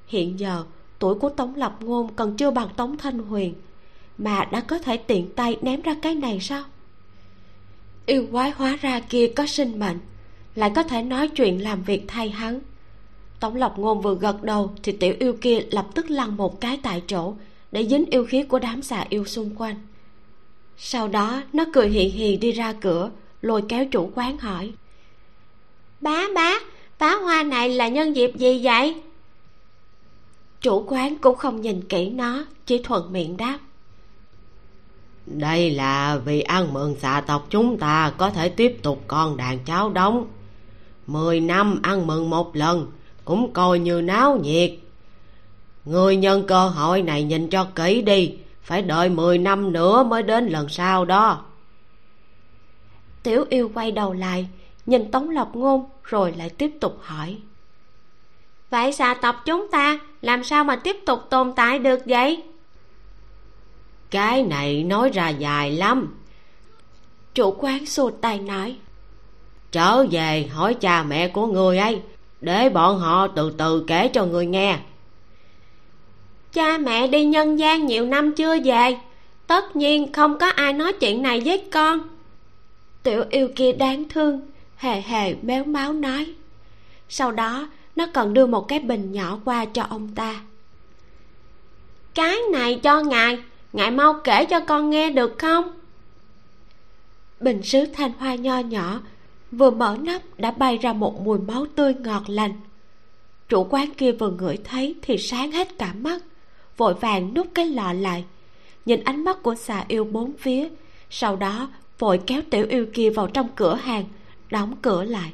Hiện giờ, tuổi của tống lập ngôn còn chưa bằng tống thanh huyền, mà đã có thể tiện tay ném ra cái này sao? Yêu quái hóa ra kia có sinh mệnh lại có thể nói chuyện làm việc thay hắn. Tống lộc ngôn vừa gật đầu thì tiểu yêu kia lập tức lăn một cái tại chỗ để dính yêu khí của đám xà yêu xung quanh. Sau đó nó cười hì hì đi ra cửa lôi kéo chủ quán hỏi. Bá bá pháo hoa này là nhân dịp gì vậy? Chủ quán cũng không nhìn kỹ nó chỉ thuận miệng đáp. Đây là vì ăn mừng xà tộc chúng ta có thể tiếp tục con đàn cháu đóng mười năm ăn mừng một lần cũng coi như náo nhiệt. Người nhân cơ hội này nhìn cho kỹ đi phải đợi mười năm nữa mới đến lần sau đó. Tiểu yêu quay đầu lại nhìn tống lộc ngôn rồi lại tiếp tục hỏi. Vậy xà tộc chúng ta làm sao mà tiếp tục tồn tại được vậy? Cái này nói ra dài lắm. Chủ quán xô tay nói trở về hỏi cha mẹ của người ấy để bọn họ từ từ kể cho người nghe. Cha mẹ đi nhân gian nhiều năm chưa về? Tất nhiên không có ai nói chuyện này với con. Tiểu yêu kia đáng thương hề hề méo máu nói. Sau đó nó còn đưa một cái bình nhỏ qua cho ông ta. Cái này cho ngài ngài mau kể cho con nghe được không? Bình sứ thanh hoa nho nhỏ vừa mở nắp đã bay ra một mùi máu tươi ngọt lành. Chủ quán kia vừa ngửi thấy thì sáng hết cả mắt vội vàng nút cái lọ lại. Nhìn ánh mắt của xà yêu bốn phía sau đó vội kéo tiểu yêu kia vào trong cửa hàng đóng cửa lại.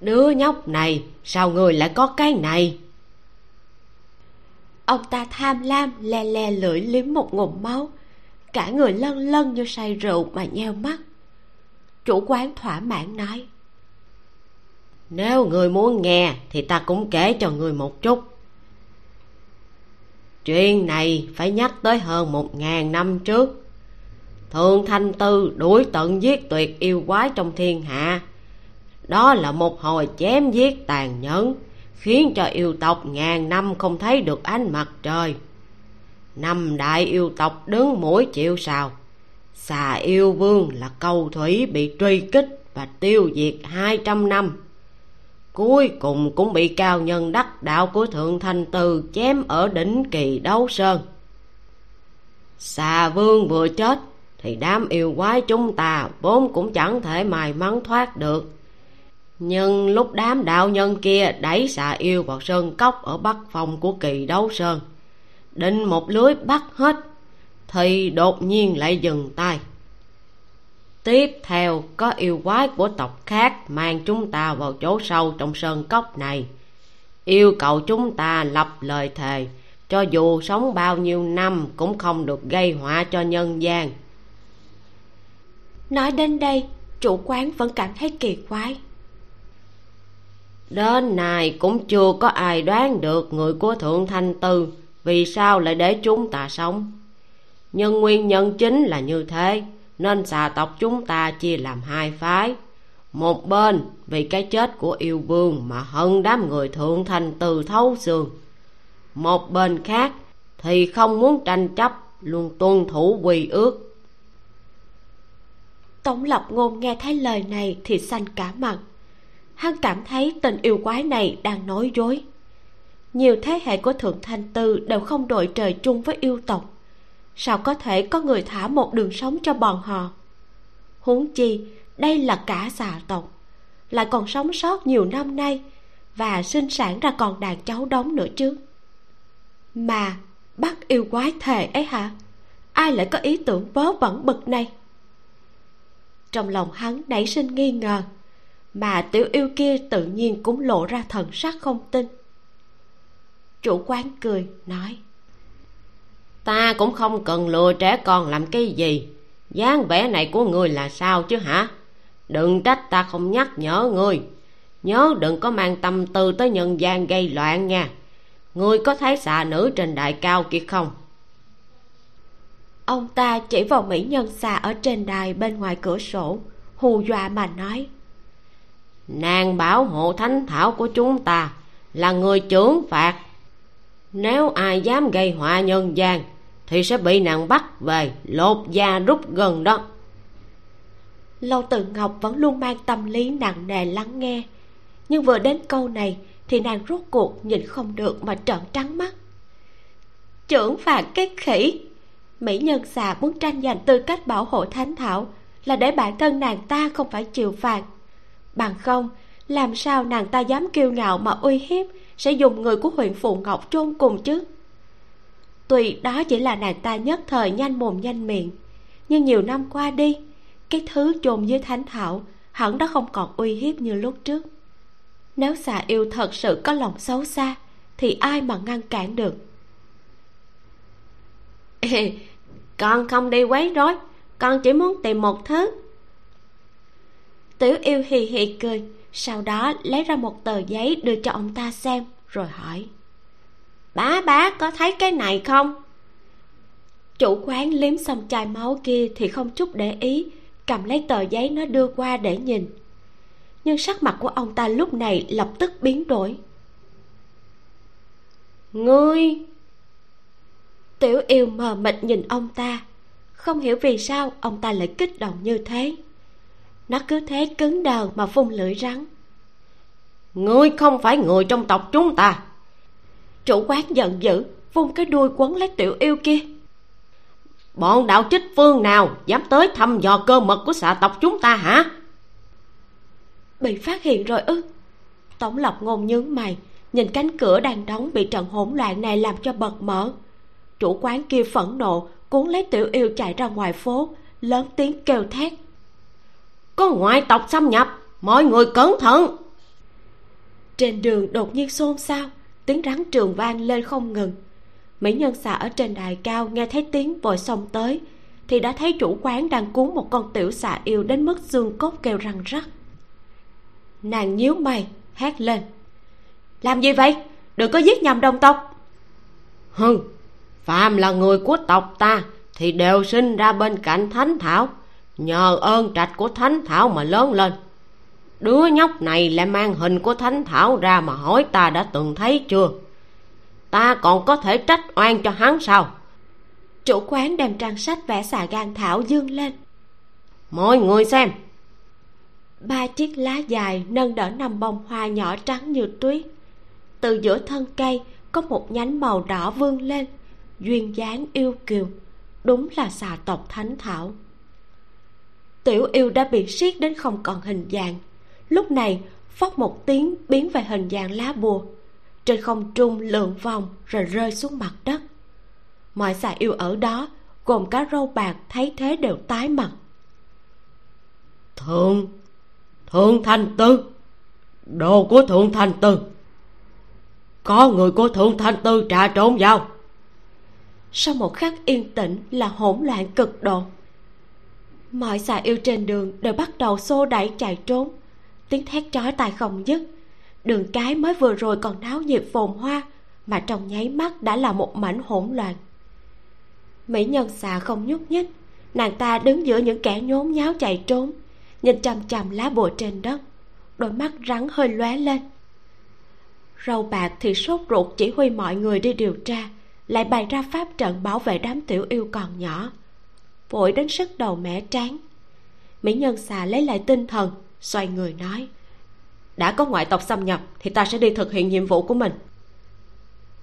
Đứa nhóc này sao người lại có cái này? Ông ta tham lam le le lưỡi liếm một ngụm máu. Cả người lân lân như say rượu mà nheo mắt chủ quán thỏa mãn nói. Nếu người muốn nghe thì ta cũng kể cho người một chút. Chuyện này phải nhắc tới hơn một ngàn năm trước. Thường thanh tư đuổi tận giết tuyệt yêu quái trong thiên hạ. Đó là một hồi chém giết tàn nhẫn, khiến cho yêu tộc ngàn năm không thấy được ánh mặt trời. Năm đại yêu tộc đứng mũi chịu sào xà yêu vương là câu thủy bị truy kích và tiêu diệt hai trăm năm. Cuối cùng cũng bị cao nhân đắc đạo của thượng thanh từ chém ở đỉnh kỳ đấu sơn. Xà vương vừa chết thì đám yêu quái chúng ta vốn cũng chẳng thể mài mắn thoát được. Nhưng lúc đám đạo nhân kia đẩy xà yêu vào sơn cốc ở bắc phòng của kỳ đấu sơn định một lưới bắt hết thì đột nhiên lại dừng tay. Tiếp theo có yêu quái của tộc khác mang chúng ta vào chỗ sâu trong sơn cốc này. Yêu cầu chúng ta lập lời thề cho dù sống bao nhiêu năm cũng không được gây họa cho nhân gian. Nói đến đây chủ quán vẫn cảm thấy kỳ quái. Đến nay cũng chưa có ai đoán được người của thượng thanh tư vì sao lại để chúng ta sống nhưng nguyên nhân chính là như thế, nên xà tộc chúng ta chia làm hai phái. Một bên, vì cái chết của yêu vương mà hận đám người thượng thành từ thấu xương. Một bên khác, thì không muốn tranh chấp, luôn tuân thủ quy ước. Tổng lộc ngôn nghe thấy lời này thì xanh cả mặt. Hắn cảm thấy tình yêu quái này đang nói dối. Nhiều thế hệ của thượng thanh tư đều không đội trời chung với yêu tộc sao có thể có người thả một đường sống cho bọn họ? Huống chi, đây là cả xà tộc, lại còn sống sót nhiều năm nay và sinh sản ra còn đàn cháu đống nữa chứ. Mà bắt yêu quái thề ấy hả? Ai lại có ý tưởng vớ vẩn bực này? Trong lòng hắn nảy sinh nghi ngờ, mà tiểu yêu kia tự nhiên cũng lộ ra thần sắc không tin. Chủ quán cười, nói ta cũng không cần lừa trẻ con làm cái gì. Dáng vẻ này của người là sao chứ hả? Đừng trách ta không nhắc nhở ngươi nhớ đừng có mang tâm tư tới nhân gian gây loạn nha. Ngươi có thấy xà nữ trên đại cao kia không? Ông ta chỉ vào mỹ nhân xà ở trên đài bên ngoài cửa sổ hù dọa mà nói. Nàng bảo hộ thánh thảo của chúng ta là người trưởng phạt. Nếu ai dám gây họa nhân gian thì sẽ bị nàng bắt về lột da rút gần đó. Lâu tự ngọc vẫn luôn mang tâm lý nặng nề lắng nghe. Nhưng vừa đến câu này thì nàng rốt cuộc nhìn không được mà trợn trắng mắt. Trưởng phạt cái khỉ! Mỹ nhân xà muốn tranh giành tư cách bảo hộ thánh thảo là để bản thân nàng ta không phải chịu phạt. Bằng không, làm sao nàng ta dám kiêu ngạo mà uy hiếp, sẽ dùng người của huyện phụ ngọc chôn cùng chứ? Tuy đó chỉ là nàng ta nhất thời nhanh mồm nhanh miệng nhưng nhiều năm qua đi cái thứ chôn dưới thánh thảo hẳn đã không còn uy hiếp như lúc trước. Nếu xà yêu thật sự có lòng xấu xa thì ai mà ngăn cản được? Ê, con không đi quấy rối con chỉ muốn tìm một thứ. Tiểu yêu hì hì cười sau đó lấy ra một tờ giấy đưa cho ông ta xem rồi hỏi bá bá, có thấy cái này không? Chủ quán liếm xong chai máu kia thì không chút để ý, cầm lấy tờ giấy nó đưa qua để nhìn. Nhưng sắc mặt của ông ta lúc này lập tức biến đổi. Ngươi! Tiểu yêu mờ mịt nhìn ông ta. Không hiểu vì sao ông ta lại kích động như thế. Nó cứ thế cứng đờ mà phun lưỡi rắn. Ngươi không phải người trong tộc chúng ta chủ quán giận dữ vung cái đuôi quấn lấy tiểu yêu kia. Bọn đạo trích phương nào dám tới thăm dò cơ mật của xạ tộc chúng ta hả? Bị phát hiện rồi ư? Tổng lộc ngôn nhướng mày nhìn cánh cửa đang đóng bị trận hỗn loạn này làm cho bật mở. Chủ quán kia phẫn nộ cuốn lấy tiểu yêu chạy ra ngoài phố lớn tiếng kêu thét. Có ngoại tộc xâm nhập mọi người cẩn thận. Trên đường đột nhiên xôn xao tiếng rắn trường vang lên không ngừng. Mỹ nhân xà ở trên đài cao nghe thấy tiếng vội xông tới, thì đã thấy chủ quán đang cuốn một con tiểu xà yêu đến mức xương cốt kêu răng rắc. Nàng nhíu mày, hét lên. Làm gì vậy? Đừng có giết nhầm đồng tộc. Hừ, phàm là người của tộc ta thì đều sinh ra bên cạnh thánh thảo. Nhờ ơn trạch của thánh thảo mà lớn lên đứa nhóc này lại mang hình của thánh thảo ra mà hỏi ta đã từng thấy chưa? Ta còn có thể trách oan cho hắn sao? Chủ quán đem trang sách vẽ xà gan thảo dương lên. Mọi người xem. Ba chiếc lá dài nâng đỡ năm bông hoa nhỏ trắng như tuyết. Từ giữa thân cây có một nhánh màu đỏ vươn lên duyên dáng yêu kiều đúng là xà tộc thánh thảo. Tiểu yêu đã bị siết đến không còn hình dạng lúc này phốc một tiếng biến về hình dạng lá bùa. Trên không trung lượn vòng rồi rơi xuống mặt đất. Mọi xà yêu ở đó gồm cả râu bạc thấy thế đều tái mặt. Thượng thượng thành tư. Đồ của thượng thành tư. Có người của thượng thành tư trà trốn vào. Sau một khắc yên tĩnh là hỗn loạn cực độ. Mọi xà yêu trên đường đều bắt đầu xô đẩy chạy trốn tiếng thét chói tai không dứt. Đường cái mới vừa rồi còn náo nhiệt phồn hoa, mà trong nháy mắt đã là một mảnh hỗn loạn. Mỹ nhân xà không nhúc nhích, nàng ta đứng giữa những kẻ nhốn nháo chạy trốn, nhìn chằm chằm lá bùa trên đất, đôi mắt rắn hơi lóe lên. Râu bạc thì sốt ruột chỉ huy mọi người đi điều tra, lại bày ra pháp trận bảo vệ đám tiểu yêu còn nhỏ, vội đến sức đầu mẻ tráng. Mỹ nhân xà lấy lại tinh thần xoay người nói đã có ngoại tộc xâm nhập thì ta sẽ đi thực hiện nhiệm vụ của mình.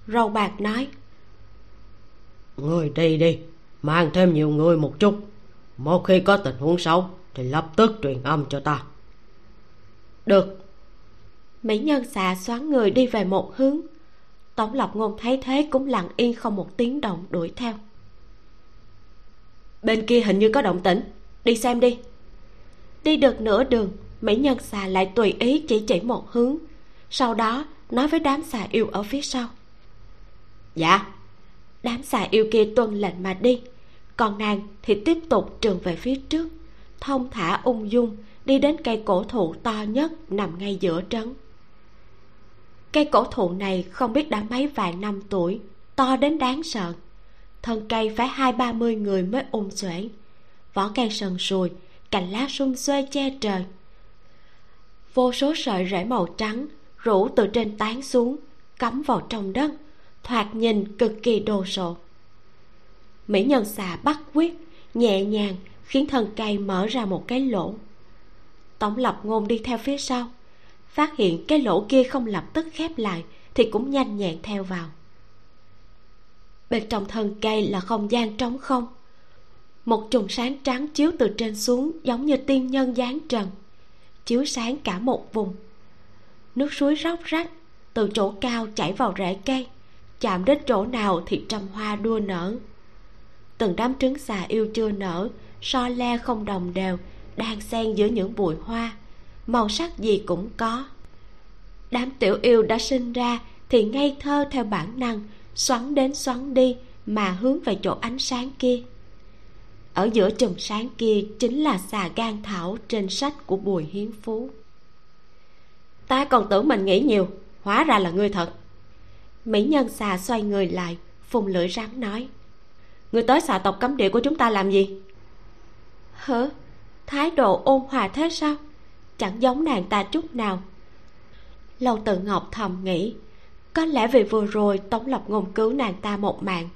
Râu bạc nói người đi đi mang thêm nhiều người một chút. Một khi có tình huống xấu thì lập tức truyền âm cho ta. Được. Mỹ nhân xà xoắn người đi về một hướng. Tổng lộc ngôn thấy thế cũng lặng yên không một tiếng động đuổi theo. Bên kia hình như có động tĩnh đi xem đi. Đi được nửa đường mỹ nhân xà lại tùy ý chỉ chỉ một hướng. Sau đó, nói với đám xà yêu ở phía sau. Dạ đám xà yêu kia tuân lệnh mà đi. Còn nàng thì tiếp tục trường về phía trước, thông thả ung dung, đi đến cây cổ thụ to nhất nằm ngay giữa trấn. Cây cổ thụ này không biết đã mấy vạn năm tuổi, to đến đáng sợ. Thân cây phải hai ba mươi người mới ung xuể. Vỏ cây sần sùi, cành lá sum xuê che trời vô số sợi rễ màu trắng rủ từ trên tán xuống, cắm vào trong đất, thoạt nhìn cực kỳ đồ sộ. Mỹ nhân xà bắt quyết, nhẹ nhàng khiến thân cây mở ra một cái lỗ. Tổng lập ngôn đi theo phía sau, phát hiện cái lỗ kia không lập tức khép lại thì cũng nhanh nhẹn theo vào. Bên trong thân cây là không gian trống không. Một chùm sáng trắng chiếu từ trên xuống giống như tiên nhân dáng trần chiếu sáng cả một vùng. Nước suối róc rách, từ chỗ cao chảy vào rễ cây, chạm đến chỗ nào thì trăm hoa đua nở. Từng đám trứng xà yêu chưa nở, so le không đồng đều, đang xen giữa những bụi hoa. Màu sắc gì cũng có. Đám tiểu yêu đã sinh ra thì ngây thơ theo bản năng, xoắn đến xoắn đi mà hướng về chỗ ánh sáng kia ở giữa chùm sáng kia chính là xà gan thảo trên sách của bùi hiến phú. Ta còn tưởng mình nghĩ nhiều, hóa ra là ngươi thật. Mỹ nhân xà xoay người lại, phùng lưỡi rắn nói, ngươi tới xà tộc cấm địa của chúng ta làm gì? Hả thái độ ôn hòa thế sao? Chẳng giống nàng ta chút nào. Lâu tự ngọc thầm nghĩ, có lẽ vì vừa rồi tống lộc ngôn cứu nàng ta một mạng,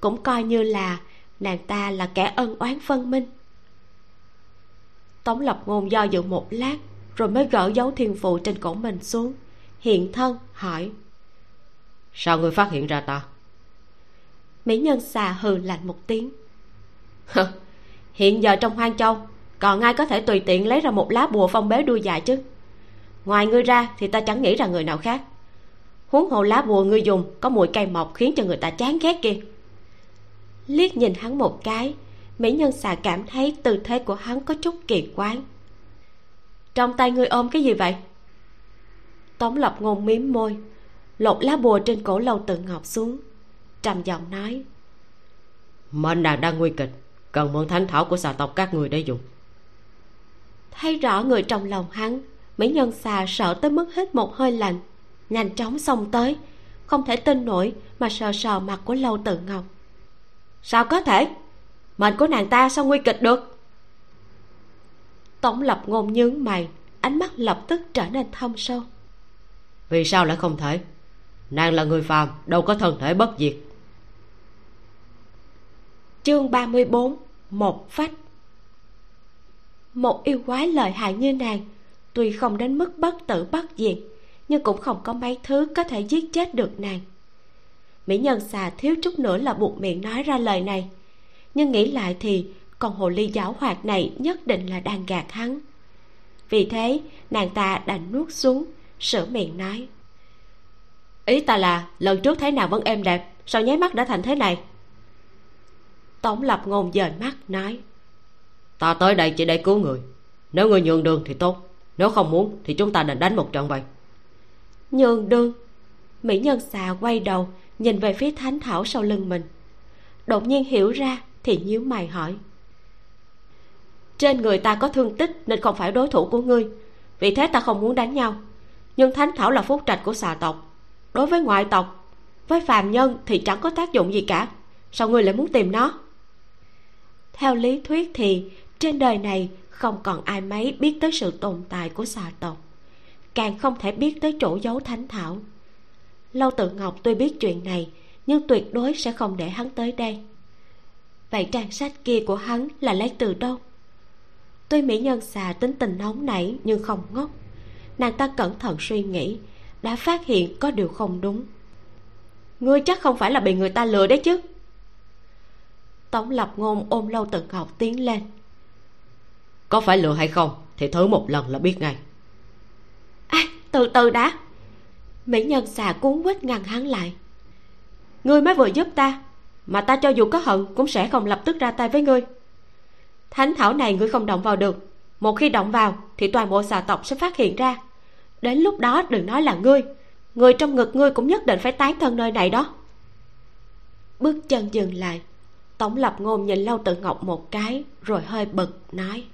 cũng coi như là nàng ta là kẻ ân oán phân minh. Tống lập ngôn do dự một lát rồi mới gỡ dấu thiên phụ trên cổ mình xuống hiện thân hỏi. Sao ngươi phát hiện ra ta? Mỹ nhân xà hừ lạnh một tiếng. Hiện giờ trong hoang châu còn ai có thể tùy tiện lấy ra một lá bùa phong bế đuôi dài chứ? Ngoài ngươi ra thì ta chẳng nghĩ ra người nào khác. Huống hồ lá bùa ngươi dùng có mùi cây mọc khiến cho người ta chán ghét kia liếc nhìn hắn một cái mỹ nhân xà cảm thấy tư thế của hắn có chút kỳ quái. Trong tay ngươi ôm cái gì vậy? Tống lập ngôn miếm môi lột lá bùa trên cổ lâu tự ngọc xuống trầm giọng nói. Mệnh nàng đang nguy kịch cần mượn thánh thảo của xà tộc các người để dùng. Thấy rõ người trong lòng hắn mỹ nhân xà sợ tới mức hít một hơi lạnh nhanh chóng xông tới không thể tin nổi mà sờ sờ mặt của lâu tự ngọc sao có thể? Mệnh của nàng ta sao nguy kịch được? Tổng lập ngôn nhướng mày ánh mắt lập tức trở nên thâm sâu. Vì sao lại không thể? Nàng là người phàm đâu có thân thể bất diệt. Chương 34 một phách. Một yêu quái lợi hại như nàng tuy không đến mức bất tử bất diệt nhưng cũng không có mấy thứ có thể giết chết được nàng mỹ nhân xà thiếu chút nữa là buộc miệng nói ra lời này. Nhưng nghĩ lại thì con hồ ly giáo hoạt này nhất định là đang gạt hắn. Vì thế nàng ta đành nuốt xuống sửa miệng nói. Ý ta là lần trước thấy nào vẫn êm đẹp sao nháy mắt đã thành thế này? Tổng lập ngôn dời mắt nói. Ta tới đây chỉ để cứu người. Nếu người nhường đường thì tốt nếu không muốn thì chúng ta định đánh một trận vậy. Nhường đường. Mỹ nhân xà quay đầu nhìn về phía thánh thảo sau lưng mình. Đột nhiên hiểu ra thì nhíu mày hỏi. Trên người ta có thương tích nên không phải đối thủ của ngươi. Vì thế ta không muốn đánh nhau. Nhưng thánh thảo là phúc trạch của xà tộc. Đối với ngoại tộc, với phàm nhân thì chẳng có tác dụng gì cả. Sao ngươi lại muốn tìm nó? Theo lý thuyết thì, trên đời này không còn ai mấy biết tới sự tồn tại của xà tộc. Càng không thể biết tới chỗ giấu thánh thảo lâu tự ngọc tuy biết chuyện này nhưng tuyệt đối sẽ không để hắn tới đây. Vậy trang sách kia của hắn là lấy từ đâu? Tuy mỹ nhân xà tính tình nóng nảy nhưng không ngốc. Nàng ta cẩn thận suy nghĩ đã phát hiện có điều không đúng. Ngươi chắc không phải là bị người ta lừa đấy chứ? Tống lập ngôn ôm lâu tự ngọc tiến lên. Có phải lừa hay không thì thử một lần là biết ngay. À, từ từ đã mỹ nhân xà cuốn quýt ngăn hắn lại. Ngươi mới vừa giúp ta, mà ta cho dù có hận cũng sẽ không lập tức ra tay với ngươi. Thánh thảo này ngươi không động vào được. Một khi động vào, thì toàn bộ xà tộc sẽ phát hiện ra. Đến lúc đó đừng nói là ngươi. Người trong ngực ngươi cũng nhất định phải tán thân nơi này đó. Bước chân dừng lại. Tổng lập ngôn nhìn lâu tự ngọc một cái, rồi hơi bực, nói.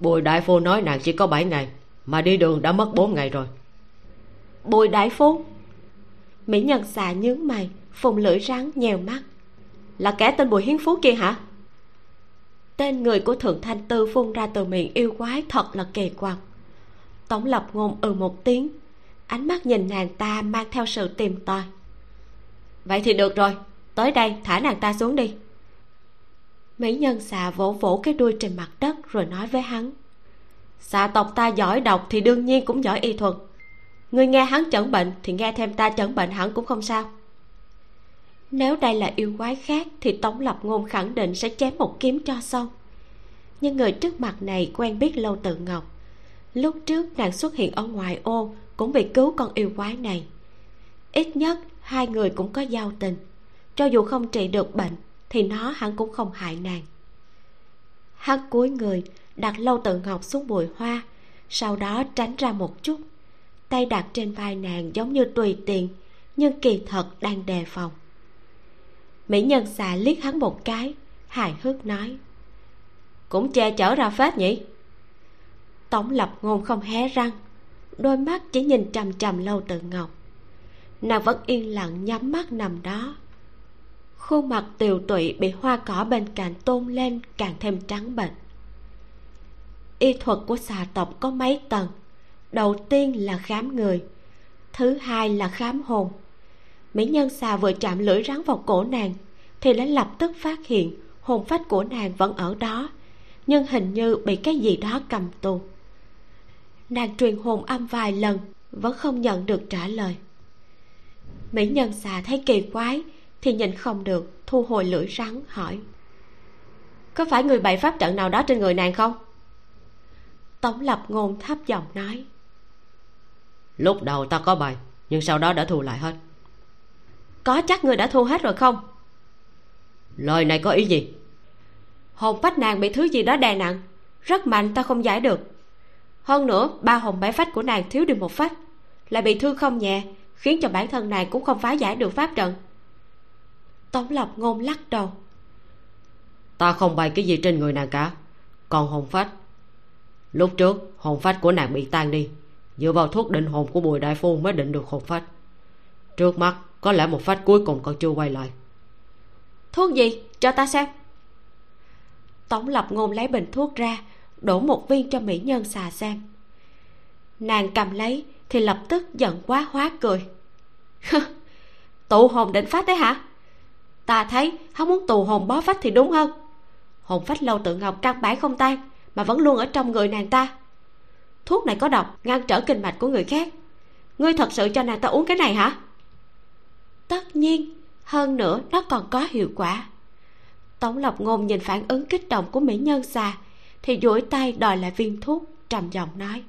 Bùi đại phu nói nàng chỉ có 7 ngày, mà đi đường đã mất 4 ngày rồi bùi đại phu mỹ nhân xà nhướng mày, phùng lưỡi rắn nhèo mắt. Là kẻ tên bùi hiến phú kia hả? Tên người của thượng thanh tư phun ra từ miệng yêu quái thật là kỳ quặc. Tổng lập ngôn ừ một tiếng, ánh mắt nhìn nàng ta mang theo sự tìm tòi. Vậy thì được rồi, tới đây thả nàng ta xuống đi. Mỹ nhân xà vỗ vỗ cái đuôi trên mặt đất rồi nói với hắn. Xà tộc ta giỏi độc thì đương nhiên cũng giỏi y thuật người nghe hắn chẩn bệnh thì nghe thêm ta chẩn bệnh hẳn cũng không sao. Nếu đây là yêu quái khác thì tống lập ngôn khẳng định sẽ chém một kiếm cho xong. Nhưng người trước mặt này quen biết lâu tự ngọc. Lúc trước nàng xuất hiện ở ngoài ô cũng vì cứu con yêu quái này. Ít nhất hai người cũng có giao tình. Cho dù không trị được bệnh thì nó hắn cũng không hại nàng. Hắn cúi người, đặt lâu tự ngọc xuống bụi hoa, sau đó tránh ra một chút tay đặt trên vai nàng giống như tùy tiện, nhưng kỳ thật đang đề phòng. Mỹ nhân xà liếc hắn một cái, hài hước nói, cũng che chở ra phết nhỉ? Tổng lập ngôn không hé răng, đôi mắt chỉ nhìn trầm trầm lâu tự ngọc. Nàng vẫn yên lặng nhắm mắt nằm đó. Khuôn mặt tiều tụy bị hoa cỏ bên cạnh tôn lên càng thêm trắng bệch. Y thuật của xà tộc có mấy tầng đầu tiên là khám người, thứ hai là khám hồn. Mỹ nhân xà vừa chạm lưỡi rắn vào cổ nàng, thì đã lập tức phát hiện hồn phách của nàng vẫn ở đó, nhưng hình như bị cái gì đó cầm tù. Nàng truyền hồn âm vài lần, vẫn không nhận được trả lời. Mỹ nhân xà thấy kỳ quái, thì nhìn không được thu hồi lưỡi rắn, hỏi, có phải người bày pháp trận nào đó trên người nàng không? Tống lập ngôn thấp giọng nói lúc đầu ta có bày nhưng sau đó đã thu lại hết. Có chắc người đã thu hết rồi không? Lời này có ý gì? Hồn phách nàng bị thứ gì đó đè nặng rất mạnh ta không giải được. Hơn nữa ba hồn bảy phách của nàng thiếu đi một phách lại bị thương không nhẹ khiến cho bản thân nàng cũng không phá giải được pháp trận. Tống lập ngôn lắc đầu. Ta không bày cái gì trên người nàng cả còn hồn phách. Lúc trước hồn phách của nàng bị tan đi dựa vào thuốc định hồn của bùi đại phu mới định được hồn phách. Trước mắt, có lẽ một phách cuối cùng còn chưa quay lại. Thuốc gì? Cho ta xem. Tống lập ngôn lấy bình thuốc ra, đổ một viên cho mỹ nhân xà xem. Nàng cầm lấy thì lập tức giận quá hóa cười. Tụ hồn định phát đấy hả? Ta thấy hắn muốn tù hồn bó phách thì đúng hơn. Hồn phách lâu tự ngọc căn bản không tan, mà vẫn luôn ở trong người nàng ta thuốc này có độc ngăn trở kinh mạch của người khác. Ngươi thật sự cho nàng ta uống cái này hả? Tất nhiên hơn nữa nó còn có hiệu quả. Tống lộc ngôn nhìn phản ứng kích động của mỹ nhân xà thì duỗi tay đòi lại viên thuốc trầm giọng nói.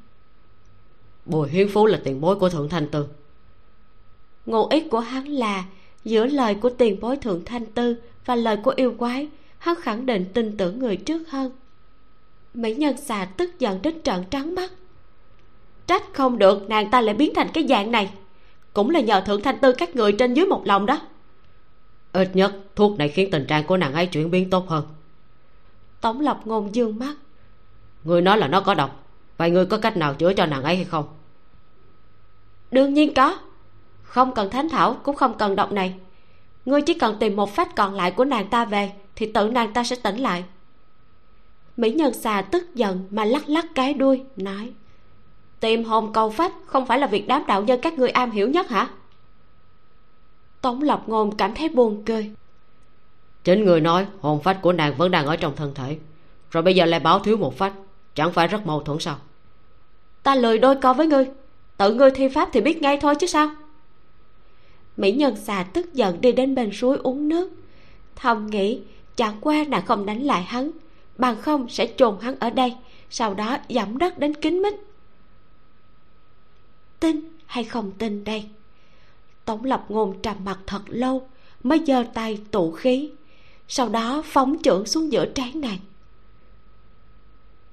Bùi hiến phú là tiền bối của thượng thanh tư. Ngụ ý của hắn là giữa lời của tiền bối thượng thanh tư và lời của yêu quái hắn khẳng định tin tưởng người trước hơn. Mỹ nhân xà tức giận đến trợn trắng mắt trách không được nàng ta lại biến thành cái dạng này. Cũng là nhờ thượng thanh tư các người trên dưới một lòng đó. Ít nhất thuốc này khiến tình trạng của nàng ấy chuyển biến tốt hơn. Tống lập ngôn dương mắt. Người nói là nó có độc. Vậy ngươi có cách nào chữa cho nàng ấy hay không? Đương nhiên có. Không cần thánh thảo cũng không cần độc này. Ngươi chỉ cần tìm một phách còn lại của nàng ta về thì tự nàng ta sẽ tỉnh lại. Mỹ nhân xà tức giận mà lắc lắc cái đuôi nói tìm hồn cầu phách không phải là việc đám đạo nhân các ngươi am hiểu nhất hả? Tống lập ngôn cảm thấy buồn cười. Chính người nói hồn phách của nàng vẫn đang ở trong thân thể. Rồi bây giờ lại báo thiếu một phách chẳng phải rất mâu thuẫn sao? Ta lười đôi co với ngươi tự ngươi thi pháp thì biết ngay thôi chứ sao? Mỹ nhân xà tức giận đi đến bên suối uống nước. Thầm nghĩ chẳng qua là không đánh lại hắn bằng không sẽ trồn hắn ở đây sau đó dẫm đất đến kín mít tin hay không tin đây? Tống lập ngôn trầm mặt thật lâu mới giơ tay tụ khí sau đó phóng trưởng xuống giữa trán nàng.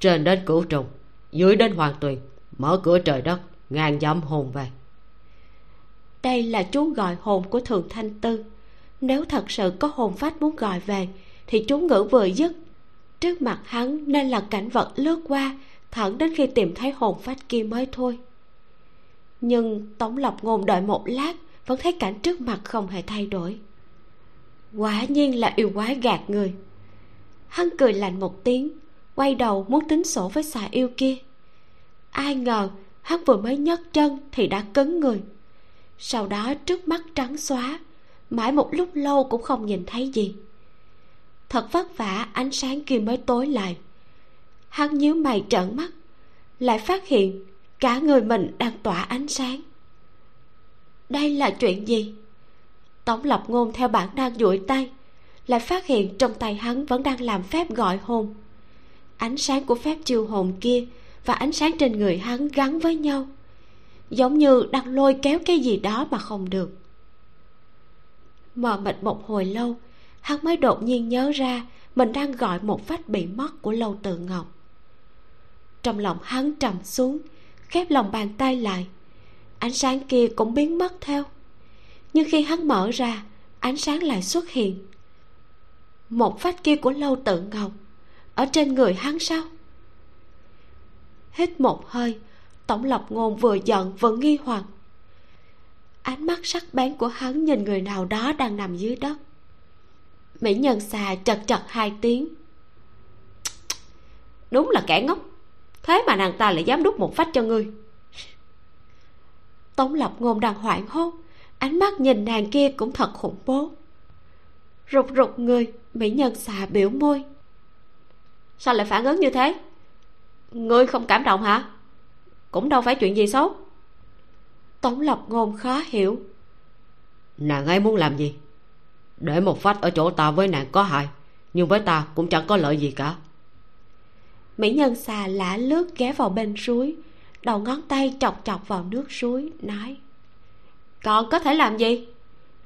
Trên đến cửu trùng dưới đến hoàng tuyền mở cửa trời đất ngàn dặm hồn về. Đây là chú gọi hồn của thường thanh tư. Nếu thật sự có hồn phách muốn gọi về thì chú ngữ vừa dứt. Trước mặt hắn nên là cảnh vật lướt qua thẳng đến khi tìm thấy hồn phách kia mới thôi nhưng tống lộc ngôn đợi một lát, vẫn thấy cảnh trước mặt không hề thay đổi. Quả nhiên là yêu quái gạt người. Hắn cười lạnh một tiếng, quay đầu muốn tính sổ với xà yêu kia. Ai ngờ, hắn vừa mới nhấc chân thì đã cứng người. Sau đó trước mắt trắng xóa, mãi một lúc lâu cũng không nhìn thấy gì. Thật vất vả, ánh sáng kia mới tối lại. Hắn nhíu mày trợn mắt, lại phát hiện cả người mình đang tỏa ánh sáng. Đây là chuyện gì? Tống lập ngôn theo bản năng duỗi tay, lại phát hiện trong tay hắn vẫn đang làm phép gọi hồn. Ánh sáng của phép chiêu hồn kia và ánh sáng trên người hắn gắn với nhau, giống như đang lôi kéo cái gì đó mà không được. Mờ mịt một hồi lâu, hắn mới đột nhiên nhớ ra mình đang gọi một vách bị mất của lâu tự ngọc. Trong lòng hắn trầm xuống khép lòng bàn tay lại. Ánh sáng kia cũng biến mất theo. Nhưng khi hắn mở ra, ánh sáng lại xuất hiện. Một phát kia của lâu tự ngọc, ở trên người hắn sao? Hít một hơi, tổng lộc ngôn vừa giận vừa nghi hoặc. Ánh mắt sắc bén của hắn nhìn người nào đó đang nằm dưới đất. Mỹ nhân xà chật chật hai tiếng. Đúng là kẻ ngốc thế mà nàng ta lại dám đút một phách cho ngươi. Tống lập ngôn đang hoảng hốt, ánh mắt nhìn nàng kia cũng thật khủng bố. Rụt rụt người, mỹ nhân xà biểu môi. Sao lại phản ứng như thế? Ngươi không cảm động hả? Cũng đâu phải chuyện gì xấu. Tống lập ngôn khó hiểu. Nàng ấy muốn làm gì? Để một phách ở chỗ ta với nàng có hại, nhưng với ta cũng chẳng có lợi gì cả mỹ nhân xà lả lướt ghé vào bên suối, đầu ngón tay chọc chọc vào nước suối, nói còn có thể làm gì?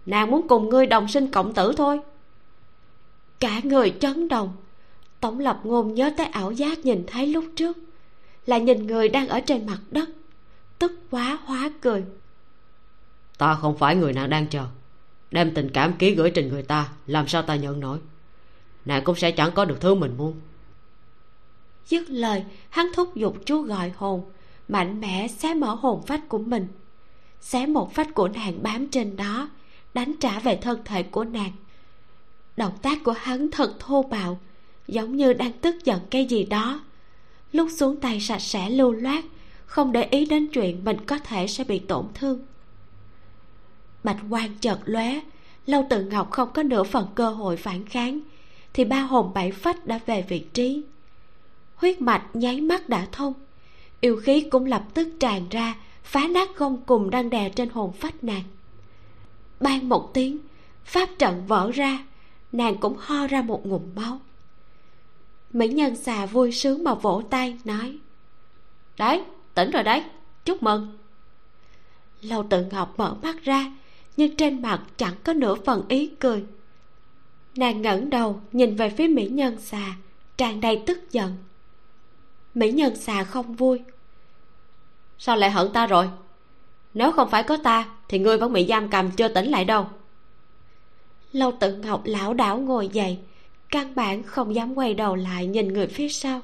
Nàng muốn cùng ngươi đồng sinh cộng tử thôi. Cả người chấn động tổng lập ngôn nhớ tới ảo giác nhìn thấy lúc trước, là nhìn người đang ở trên mặt đất, tức quá hóa cười. Ta không phải người nàng đang chờ, đem tình cảm ký gửi trình người ta, làm sao ta nhận nổi? Nàng cũng sẽ chẳng có được thứ mình muốn dứt lời, hắn thúc giục chú gọi hồn, mạnh mẽ xé mở hồn phách của mình. Xé một phách của nàng bám trên đó, đánh trả về thân thể của nàng. Động tác của hắn thật thô bạo, giống như đang tức giận cái gì đó. Lúc xuống tay sạch sẽ lưu loát, không để ý đến chuyện mình có thể sẽ bị tổn thương. Bạch quan chợt lóe, lâu tự ngọc không có nửa phần cơ hội phản kháng, thì ba hồn bảy phách đã về vị trí huyết mạch nháy mắt đã thông. Yêu khí cũng lập tức tràn ra, phá nát gông cùng đang đè trên hồn phách nàng. Ban một tiếng, pháp trận vỡ ra, nàng cũng ho ra một ngụm máu. Mỹ nhân xà vui sướng mà vỗ tay, nói, đấy, tỉnh rồi đấy, chúc mừng. Lâu tự ngọc mở mắt ra, nhưng trên mặt chẳng có nửa phần ý cười. Nàng ngẩng đầu nhìn về phía mỹ nhân xà, tràn đầy tức giận mỹ nhân xà không vui. Sao lại hận ta rồi? Nếu không phải có ta, thì ngươi vẫn bị giam cầm chưa tỉnh lại đâu. Lâu tự ngọc lão đảo ngồi dậy, căn bản không dám quay đầu lại nhìn người phía sau.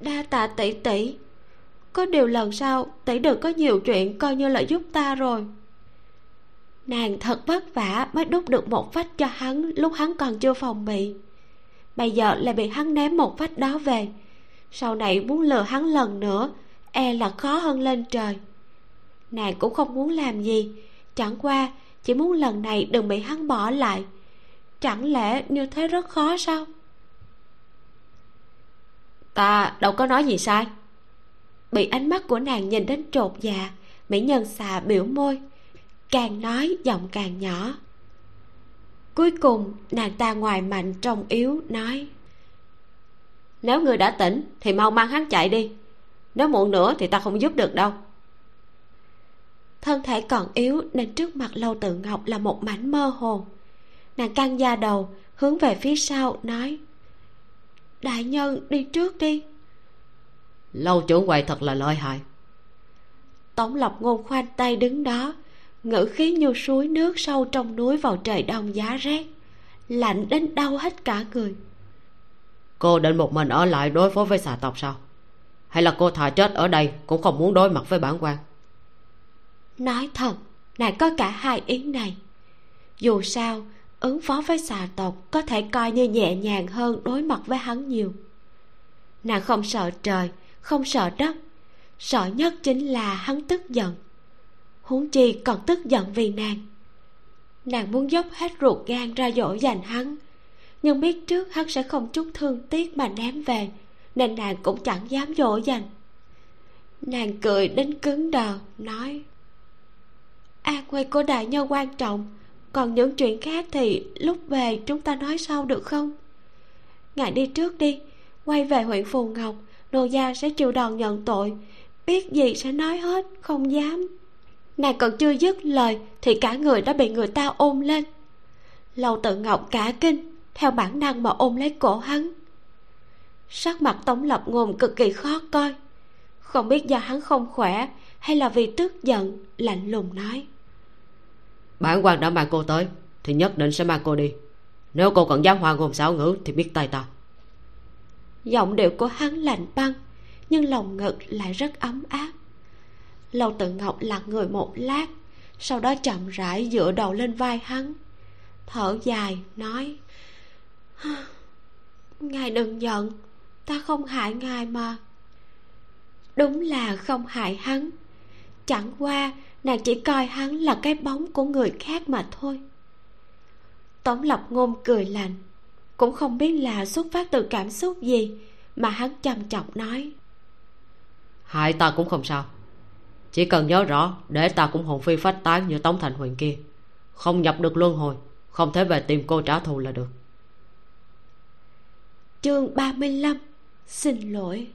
Đa tạ tỷ tỷ, có điều lần sau tỷ đừng có nhiều chuyện coi như là giúp ta rồi. Nàng thật vất vả mới đúc được một vách cho hắn lúc hắn còn chưa phòng bị. Bây giờ lại bị hắn ném một vách đó về sau này muốn lừa hắn lần nữa e là khó hơn lên trời. Nàng cũng không muốn làm gì. Chẳng qua chỉ muốn lần này đừng bị hắn bỏ lại. Chẳng lẽ như thế rất khó sao? Ta đâu có nói gì sai. Bị ánh mắt của nàng nhìn đến trột dạ mỹ nhân xà biểu môi càng nói giọng càng nhỏ. Cuối cùng nàng ta ngoài mạnh trong yếu nói nếu người đã tỉnh thì mau mang hắn chạy đi. Nếu muộn nữa thì ta không giúp được đâu. Thân thể còn yếu nên trước mặt lâu tự ngọc là một mảnh mơ hồ. Nàng căng da đầu hướng về phía sau nói đại nhân đi trước đi. Lâu trưởng quầy thật là lợi hại. Tổng lộc ngôn khoanh tay đứng đó ngữ khí như suối nước sâu trong núi vào trời đông giá rét lạnh đến đau hết cả người cô định một mình ở lại đối phó với xà tộc sao? Hay là cô thà chết ở đây cũng không muốn đối mặt với bản quan? Nói thật nàng có cả hai ý này. Dù sao, ứng phó với xà tộc có thể coi như nhẹ nhàng hơn đối mặt với hắn nhiều. Nàng không sợ trời, không sợ đất. Sợ nhất chính là hắn tức giận. Huống chi còn tức giận vì nàng. Nàng muốn dốc hết ruột gan ra dỗ dành hắn nhưng biết trước hắn sẽ không chút thương tiếc mà ném về, nên nàng cũng chẳng dám dỗ dành. Nàng cười đến cứng đờ, nói an nguy của đại nhân quan trọng, còn những chuyện khác thì lúc về chúng ta nói sau được không? Ngài đi trước đi, quay về huyện phù ngọc, nô gia sẽ chịu đòn nhận tội, biết gì sẽ nói hết, không dám. Nàng còn chưa dứt lời thì cả người đã bị người ta ôm lên. Lâu tự ngọc cả kinh theo bản năng mà ôm lấy cổ hắn. Sắc mặt tống lập ngôn cực kỳ khó coi. Không biết do hắn không khỏe hay là vì tức giận lạnh lùng nói. Bản quan đã mang cô tới thì nhất định sẽ mang cô đi. Nếu cô còn dám hoa ngôn xảo ngữ thì biết tay ta. Giọng điệu của hắn lạnh băng nhưng lòng ngực lại rất ấm áp. Lâu tự ngọc lặng người một lát sau đó chậm rãi dựa đầu lên vai hắn thở dài nói [sighs] ngài đừng giận, ta không hại ngài mà. Đúng là không hại hắn. Chẳng qua, nàng chỉ coi hắn là cái bóng của người khác mà thôi. Tống lập ngôn cười lạnh, cũng không biết là xuất phát từ cảm xúc gì mà hắn trầm trọng nói. Hại ta cũng không sao. Chỉ cần nhớ rõ, để ta cũng hồn phi phách tán như tống thành huyền kia. Không nhập được luân hồi, không thể về tìm cô trả thù là được chương 35 xin lỗi.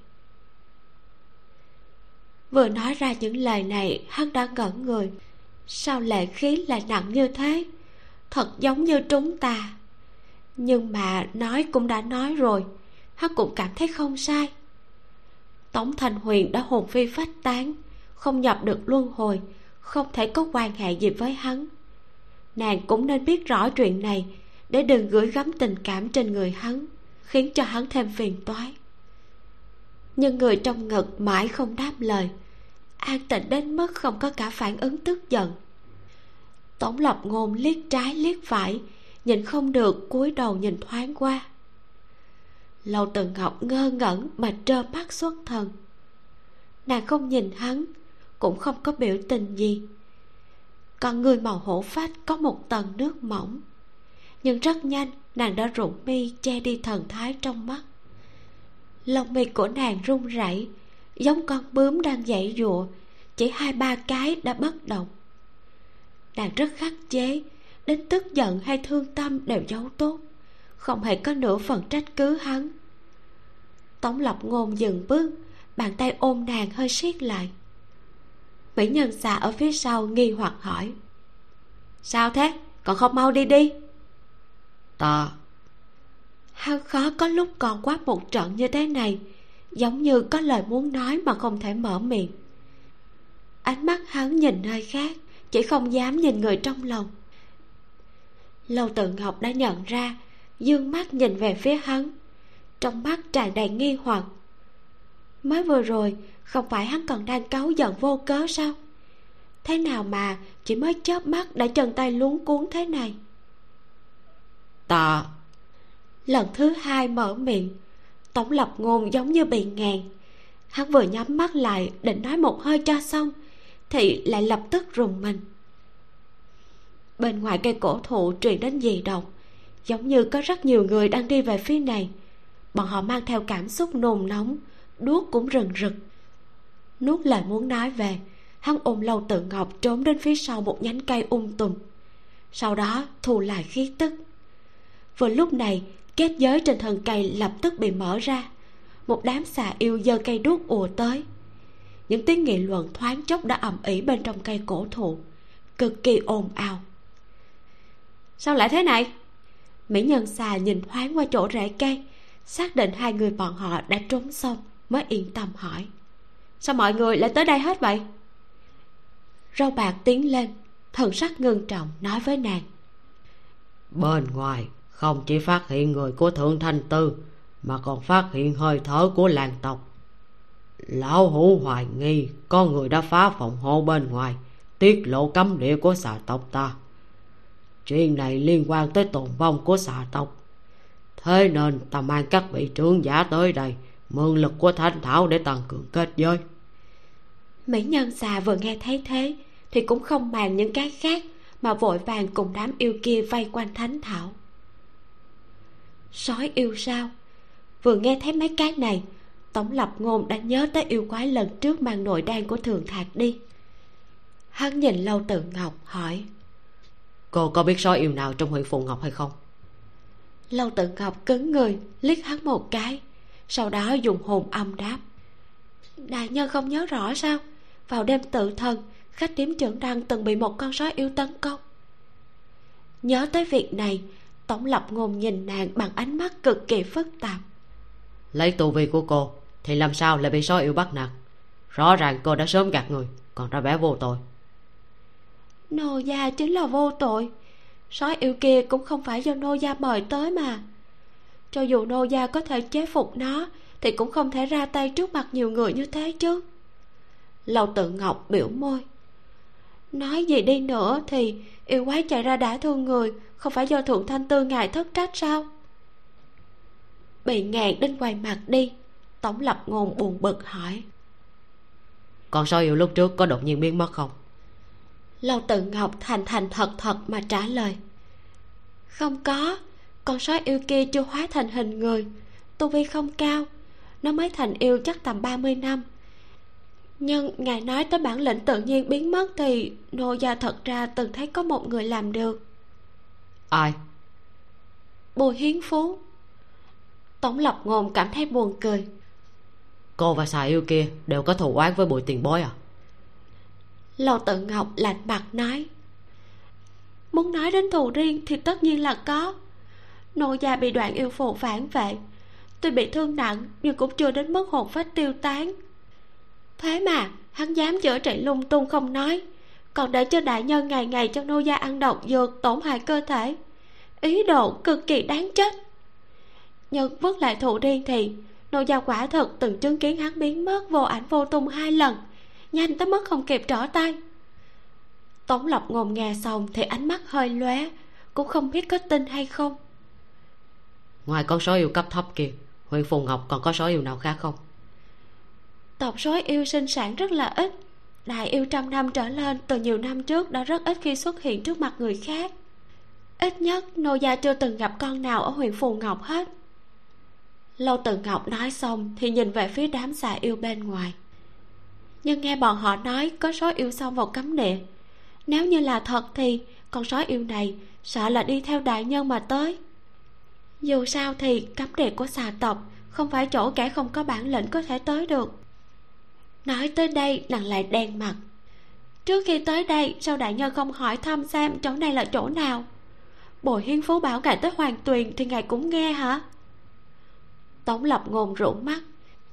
Vừa nói ra những lời này, hắn đã ngẩn người. Sao lệ khí lại nặng như thế? Thật giống như trúng ta nhưng mà nói cũng đã nói rồi, hắn cũng cảm thấy không sai. Tống thành huyền đã hồn phi phách tán, không nhập được luân hồi, không thể có quan hệ gì với hắn. Nàng cũng nên biết rõ chuyện này, để đừng gửi gắm tình cảm trên người hắn khiến cho hắn thêm phiền toái. Nhưng người trong ngực mãi không đáp lời. An tịnh đến mức không có cả phản ứng tức giận. Tổng lập ngôn liếc trái liếc phải, nhìn không được, cúi đầu nhìn thoáng qua. Lâu từng ngọc ngơ ngẩn mà trơ mắt xuất thần. Nàng không nhìn hắn, cũng không có biểu tình gì. Còn người màu hổ phách có một tầng nước mỏng, nhưng rất nhanh nàng đã rụng mi che đi thần thái trong mắt. Lông mi của nàng run rẩy, giống con bướm đang dãy dụa chỉ hai ba cái đã bất động. Nàng rất khắc chế, đến tức giận hay thương tâm đều giấu tốt, không hề có nửa phần trách cứ hắn. Tống lập ngôn dừng bước, bàn tay ôm nàng hơi siết lại. Mỹ nhân xà ở phía sau nghi hoặc hỏi, sao thế? Còn không mau đi đi ta hắn khó có lúc còn quá một trận như thế này, giống như có lời muốn nói mà không thể mở miệng. Ánh mắt hắn nhìn nơi khác, chỉ không dám nhìn người trong lòng. Lâu tự ngọc đã nhận ra, dương mắt nhìn về phía hắn, trong mắt tràn đầy nghi hoặc. Mới vừa rồi, không phải hắn còn đang cáu giận vô cớ sao? Thế nào mà chỉ mới chớp mắt đã chân tay luống cuốn thế này? Ta lần thứ hai mở miệng tổng lập ngôn giống như bị ngàn hắn vừa nhắm mắt lại, định nói một hơi cho xong, thì lại lập tức rùng mình. Bên ngoài cây cổ thụ truyền đến gì động, giống như có rất nhiều người đang đi về phía này. Bọn họ mang theo cảm xúc nồn nóng đuốc cũng rừng rực. Nuốt lời muốn nói về, hắn ôm lâu tự ngọc trốn đến phía sau một nhánh cây um tùm. Sau đó thu lại khí tức vừa lúc này, kết giới trên thân cây lập tức bị mở ra. Một đám xà yêu giơ cây đuốc ùa tới. Những tiếng nghị luận thoáng chốc đã ầm ĩ bên trong cây cổ thụ, cực kỳ ồn ào. Sao lại thế này? Mỹ nhân xà nhìn thoáng qua chỗ rễ cây, xác định hai người bọn họ đã trốn xong, mới yên tâm hỏi. Sao mọi người lại tới đây hết vậy? Râu bạc tiến lên, thần sắc ngưng trọng nói với nàng. Bên ngoài không chỉ phát hiện người của thượng thanh tư, mà còn phát hiện hơi thở của làng tộc. Lão hủ hoài nghi có người đã phá phòng hộ bên ngoài, tiết lộ cấm địa của xà tộc ta. Chuyện này liên quan tới tồn vong của xà tộc. Thế nên ta mang các vị trưởng giả tới đây, mượn lực của thanh thảo để tăng cường kết giới. Mỹ nhân xà vừa nghe thấy thế, thì cũng không màng những cái khác, mà vội vàng cùng đám yêu kia vây quanh thánh thảo sói yêu sao? Vừa nghe thấy mấy cái này tổng lập ngôn đã nhớ tới yêu quái lần trước mang nội đan của thường thạc đi. Hắn nhìn lâu tự ngọc hỏi cô có biết sói yêu nào trong huyện phù ngọc hay không? Lâu tự ngọc cứng người liếc hắn một cái sau đó dùng hồn âm đáp. Đại nhân không nhớ rõ sao? Vào đêm tự thân khách điếm trưởng đăng từng bị một con sói yêu tấn công. Nhớ tới việc này tổng lập ngôn nhìn nàng bằng ánh mắt cực kỳ phức tạp. Lấy tu vi của cô thì làm sao lại bị sói yêu bắt nạt? Rõ ràng cô đã sớm gạt người còn ra vẻ vô tội. Nô gia chính là vô tội. Sói yêu kia cũng không phải do nô gia mời tới mà. Cho dù nô gia có thể chế phục nó thì cũng không thể ra tay trước mặt nhiều người như thế chứ. Lầu tự ngọc biểu môi nói gì đi nữa thì yêu quái chạy ra đã thương người không phải do thượng thanh tư ngài thất trách sao? Bị ngàn đến quay mặt đi tổng lập ngôn buồn bực hỏi. Còn sao yêu lúc trước có đột nhiên biến mất không? Lâu tự ngọc thành thành thật thật mà trả lời. Không có con sói yêu kia chưa hóa thành hình người tu vi không cao nó mới thành yêu chắc tầm 30 năm nhưng ngài nói tới bản lĩnh tự nhiên biến mất thì nô gia thật ra từng thấy có một người làm được. Ai? Bùi hiến phú. Tổng lập ngôn cảm thấy buồn cười. Cô và xà yêu kia đều có thù oán với bùi tiền bối à? Lầu tự ngọc lạnh mặt nói. Muốn nói đến thù riêng thì tất nhiên là có. Nô gia bị đoạn yêu phụ phản vệ. Tuy bị thương nặng nhưng cũng chưa đến mức hồn phách tiêu tán thế mà, hắn dám chữa trị lung tung không nói. Còn để cho đại nhân ngày ngày cho nô gia ăn độc, dược, tổn hại cơ thể. Ý đồ cực kỳ đáng chết. Nhưng vứt lại thù điên thì, nô gia quả thật từng chứng kiến hắn biến mất vô ảnh vô tung hai lần, nhanh tới mức không kịp trở tay. Tống lộc ngồm nghe xong thì ánh mắt hơi lóe, cũng không biết có tin hay không. Ngoài con số yêu cấp thấp kia huyện phù ngọc còn có số yêu nào khác không? Tộc sói yêu sinh sản rất là ít. Đại yêu trăm năm trở lên từ nhiều năm trước đã rất ít khi xuất hiện trước mặt người khác. Ít nhất, nô gia chưa từng gặp con nào ở huyện phù ngọc hết. Lâu từ ngọc nói xong thì nhìn về phía đám xà yêu bên ngoài. Nhưng nghe bọn họ nói có sói yêu xong vào cấm địa. Nếu như là thật thì con sói yêu này sợ là đi theo đại nhân mà tới. Dù sao thì cấm địa của xà tộc không phải chỗ kẻ không có bản lĩnh có thể tới được nói tới đây, nàng lại đen mặt. Trước khi tới đây, sao đại nhân không hỏi thăm xem chỗ này là chỗ nào? Bồi hiên phú bảo ngài tới hoàng tuyền thì ngài cũng nghe hả? Tống lập ngôn rũ mắt.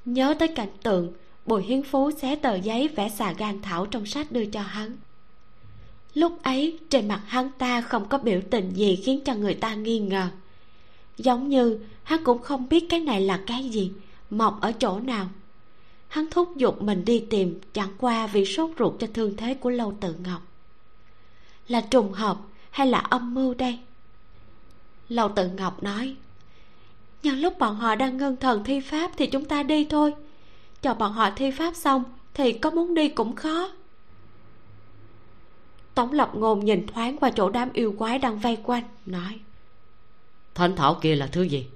Nhớ tới cảnh tượng bùi hiến phú xé tờ giấy vẽ xà gan thảo trong sách đưa cho hắn. Lúc ấy, trên mặt hắn ta không có biểu tình gì khiến cho người ta nghi ngờ. Giống như hắn cũng không biết cái này là cái gì, mọc ở chỗ nào hắn thúc giục mình đi tìm, chẳng qua vì sốt ruột cho thương thế của lâu tự ngọc. Là trùng hợp hay là âm mưu đây? Lâu tự ngọc nói, nhân lúc bọn họ đang ngưng thần thi pháp thì chúng ta đi thôi. Cho bọn họ thi pháp xong thì có muốn đi cũng khó. Tống lập ngôn nhìn thoáng qua chỗ đám yêu quái đang vây quanh, nói, thánh thảo kia là thứ gì?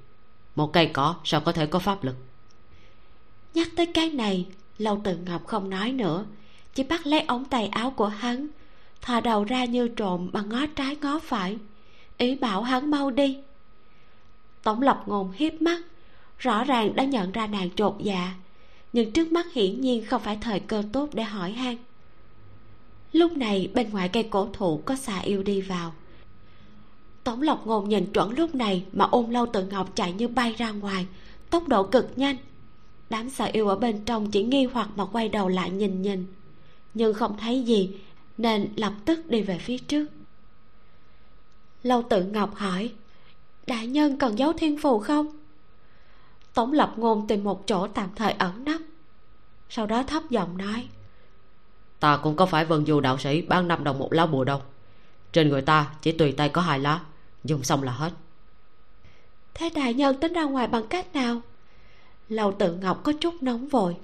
Một cây cỏ sao có thể có pháp lực? Nhắc tới cái này, lâu tự ngọc không nói nữa. Chỉ bắt lấy ống tay áo của hắn, thò đầu ra như trộm mà ngó trái ngó phải. Ý bảo hắn mau đi. Tổng lộc ngôn hiếp mắt, rõ ràng đã nhận ra nàng trột dạ nhưng trước mắt hiển nhiên không phải thời cơ tốt để hỏi han. Lúc này, bên ngoài cây cổ thụ có xà yêu đi vào. Tổng lộc ngôn nhìn chuẩn lúc này mà ôm lâu tự ngọc chạy như bay ra ngoài, tốc độ cực nhanh đám xà yêu ở bên trong chỉ nghi hoặc mà quay đầu lại nhìn nhìn. Nhưng không thấy gì nên lập tức đi về phía trước. Lâu tự ngọc hỏi đại nhân cần giấu thiên phù không? Tống lập ngôn tìm một chỗ tạm thời ẩn nấp sau đó thấp giọng nói ta cũng có phải vân du đạo sĩ bán năm đồng một lá bùa đâu. Trên người ta chỉ tùy tay có hai lá dùng xong là hết. Thế đại nhân tính ra ngoài bằng cách nào lầu tự ngọc có chút nóng vội.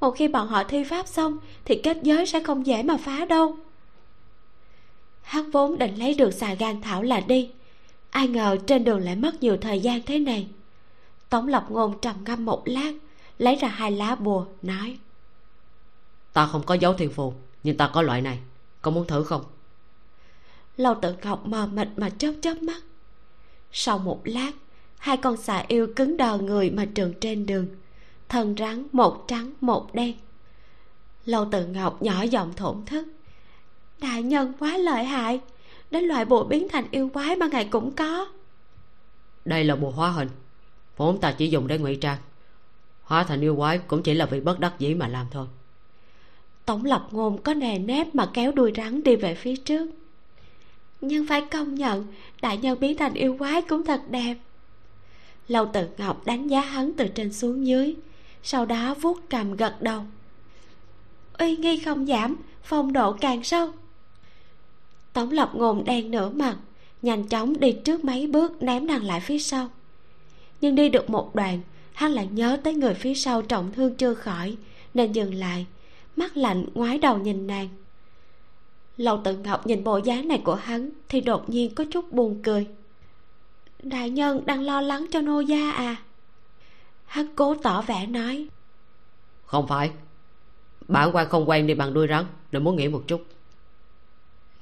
Một khi bọn họ thi pháp xong thì kết giới sẽ không dễ mà phá đâu. Hắn vốn định lấy được xà gan thảo là đi. Ai ngờ trên đường lại mất nhiều thời gian thế này. Tống lập ngôn trầm ngâm một lát lấy ra hai lá bùa nói. Ta không có dấu thiên phù nhưng ta có loại này. Có muốn thử không? Lâu tự ngọc mờ mịt mà chớp chớp mắt. Sau một lát hai con xà yêu cứng đờ người mà trường trên đường. Thân rắn một trắng một đen. Lâu tự ngọc nhỏ giọng thổn thức. Đại nhân quá lợi hại. Đến loại bộ biến thành yêu quái mà ngài cũng có. Đây là bùa hóa hình. Vốn ta chỉ dùng để ngụy trang. Hóa thành yêu quái cũng chỉ là vì bất đắc dĩ mà làm thôi. Tổng lập ngôn có nề nếp mà kéo đuôi rắn đi về phía trước. Nhưng phải công nhận đại nhân biến thành yêu quái cũng thật đẹp lâu tự ngọc đánh giá hắn từ trên xuống dưới, sau đó vuốt cầm gật đầu. Uy nghi không giảm, phong độ càng sâu. Tống lập ngồm đen nửa mặt, nhanh chóng đi trước mấy bước ném nàng lại phía sau. Nhưng đi được một đoạn, hắn lại nhớ tới người phía sau trọng thương chưa khỏi, nên dừng lại, mắt lạnh ngoái đầu nhìn nàng. Lầu tự ngọc nhìn bộ dáng này của hắn thì đột nhiên có chút buồn cười đại nhân đang lo lắng cho nô gia à? Hắn cố tỏ vẻ nói. Không phải. Bản quan không quen đi bằng đuôi rắn nên muốn nghĩ một chút.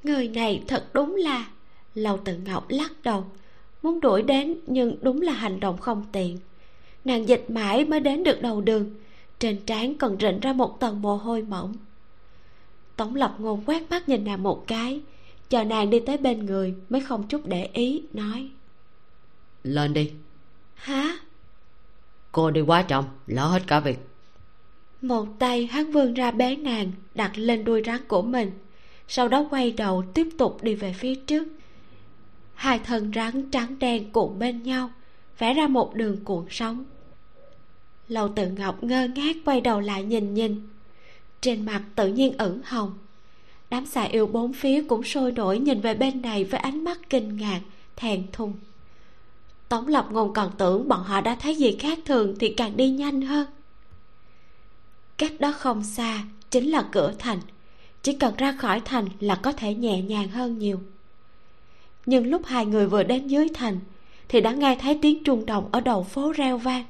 Người này thật đúng là lầu tự ngọc lắc đầu muốn đuổi đến nhưng đúng là hành động không tiện. Nàng dịch mãi mới đến được đầu đường trên trán còn rịn ra một tầng mồ hôi mỏng. Tống lập ngôn quét mắt nhìn nàng một cái chờ nàng đi tới bên người mới không chút để ý nói lên đi. Hả? Cô đi quá chậm lỡ hết cả việc. Một tay hắn vươn ra bế nàng đặt lên đuôi rắn của mình. Sau đó quay đầu tiếp tục đi về phía trước. Hai thân rắn trắng đen cuộn bên nhau vẽ ra một đường cuộn sóng. Lầu tự ngọc ngơ ngác quay đầu lại nhìn nhìn. Trên mặt tự nhiên ửng hồng. Đám xà yêu bốn phía cũng sôi nổi nhìn về bên này với ánh mắt kinh ngạc thèn thùng tống lập ngôn còn tưởng bọn họ đã thấy gì khác thường thì càng đi nhanh hơn. Cách đó không xa, chính là cửa thành. Chỉ cần ra khỏi thành là có thể nhẹ nhàng hơn nhiều. Nhưng lúc hai người vừa đến dưới thành, thì đã nghe thấy tiếng trung đồng ở đầu phố reo vang.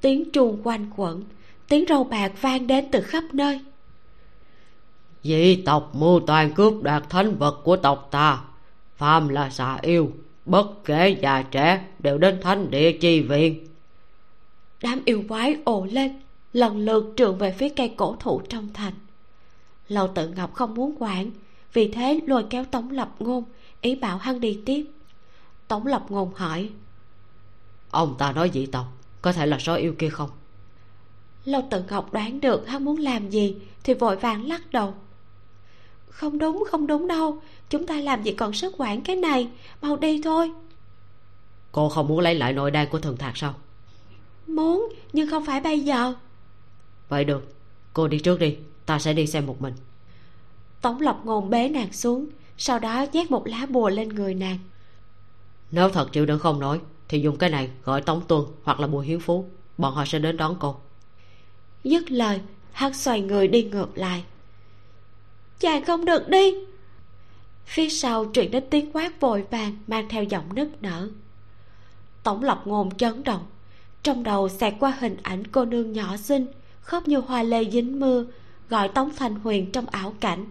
Tiếng chuông quanh quẩn, tiếng râu bạc vang đến từ khắp nơi. Dị tộc mưu toàn cướp đoạt thánh vật của tộc ta, phàm là xà yêu bất kể già trẻ đều đến thánh địa chi viện. Đám yêu quái ồ lên lần lượt trường về phía cây cổ thụ trong thành. Lầu tự ngọc không muốn quản vì thế lôi kéo tống lập ngôn ý bảo hắn đi tiếp. Tống lập ngôn hỏi ông ta nói dị tộc có thể là số yêu kia không? Lâu tự ngọc đoán được hắn muốn làm gì thì vội vàng lắc đầu. Không đúng không đúng đâu chúng ta làm gì còn sức quản cái này? Mau đi thôi. Cô không muốn lấy lại nội đan của thường thạc sao? Muốn nhưng không phải bây giờ. Vậy được. Cô đi trước đi. Ta sẽ đi xem một mình. Tống lập ngôn bế nàng xuống sau đó nhét một lá bùa lên người nàng. Nếu thật chịu đựng không nổi thì dùng cái này gọi tống tuân hoặc là bùa hiếu phú. Bọn họ sẽ đến đón cô. Dứt lời hắn xoay người đi ngược lại. Chàng không được đi phía sau truyền đến tiếng quát vội vàng mang theo giọng nức nở. Tổng lộc ngôn chấn động, trong đầu xẹt qua hình ảnh cô nương nhỏ xinh khóc như hoa lê dính mưa, gọi tống thành huyền trong ảo cảnh.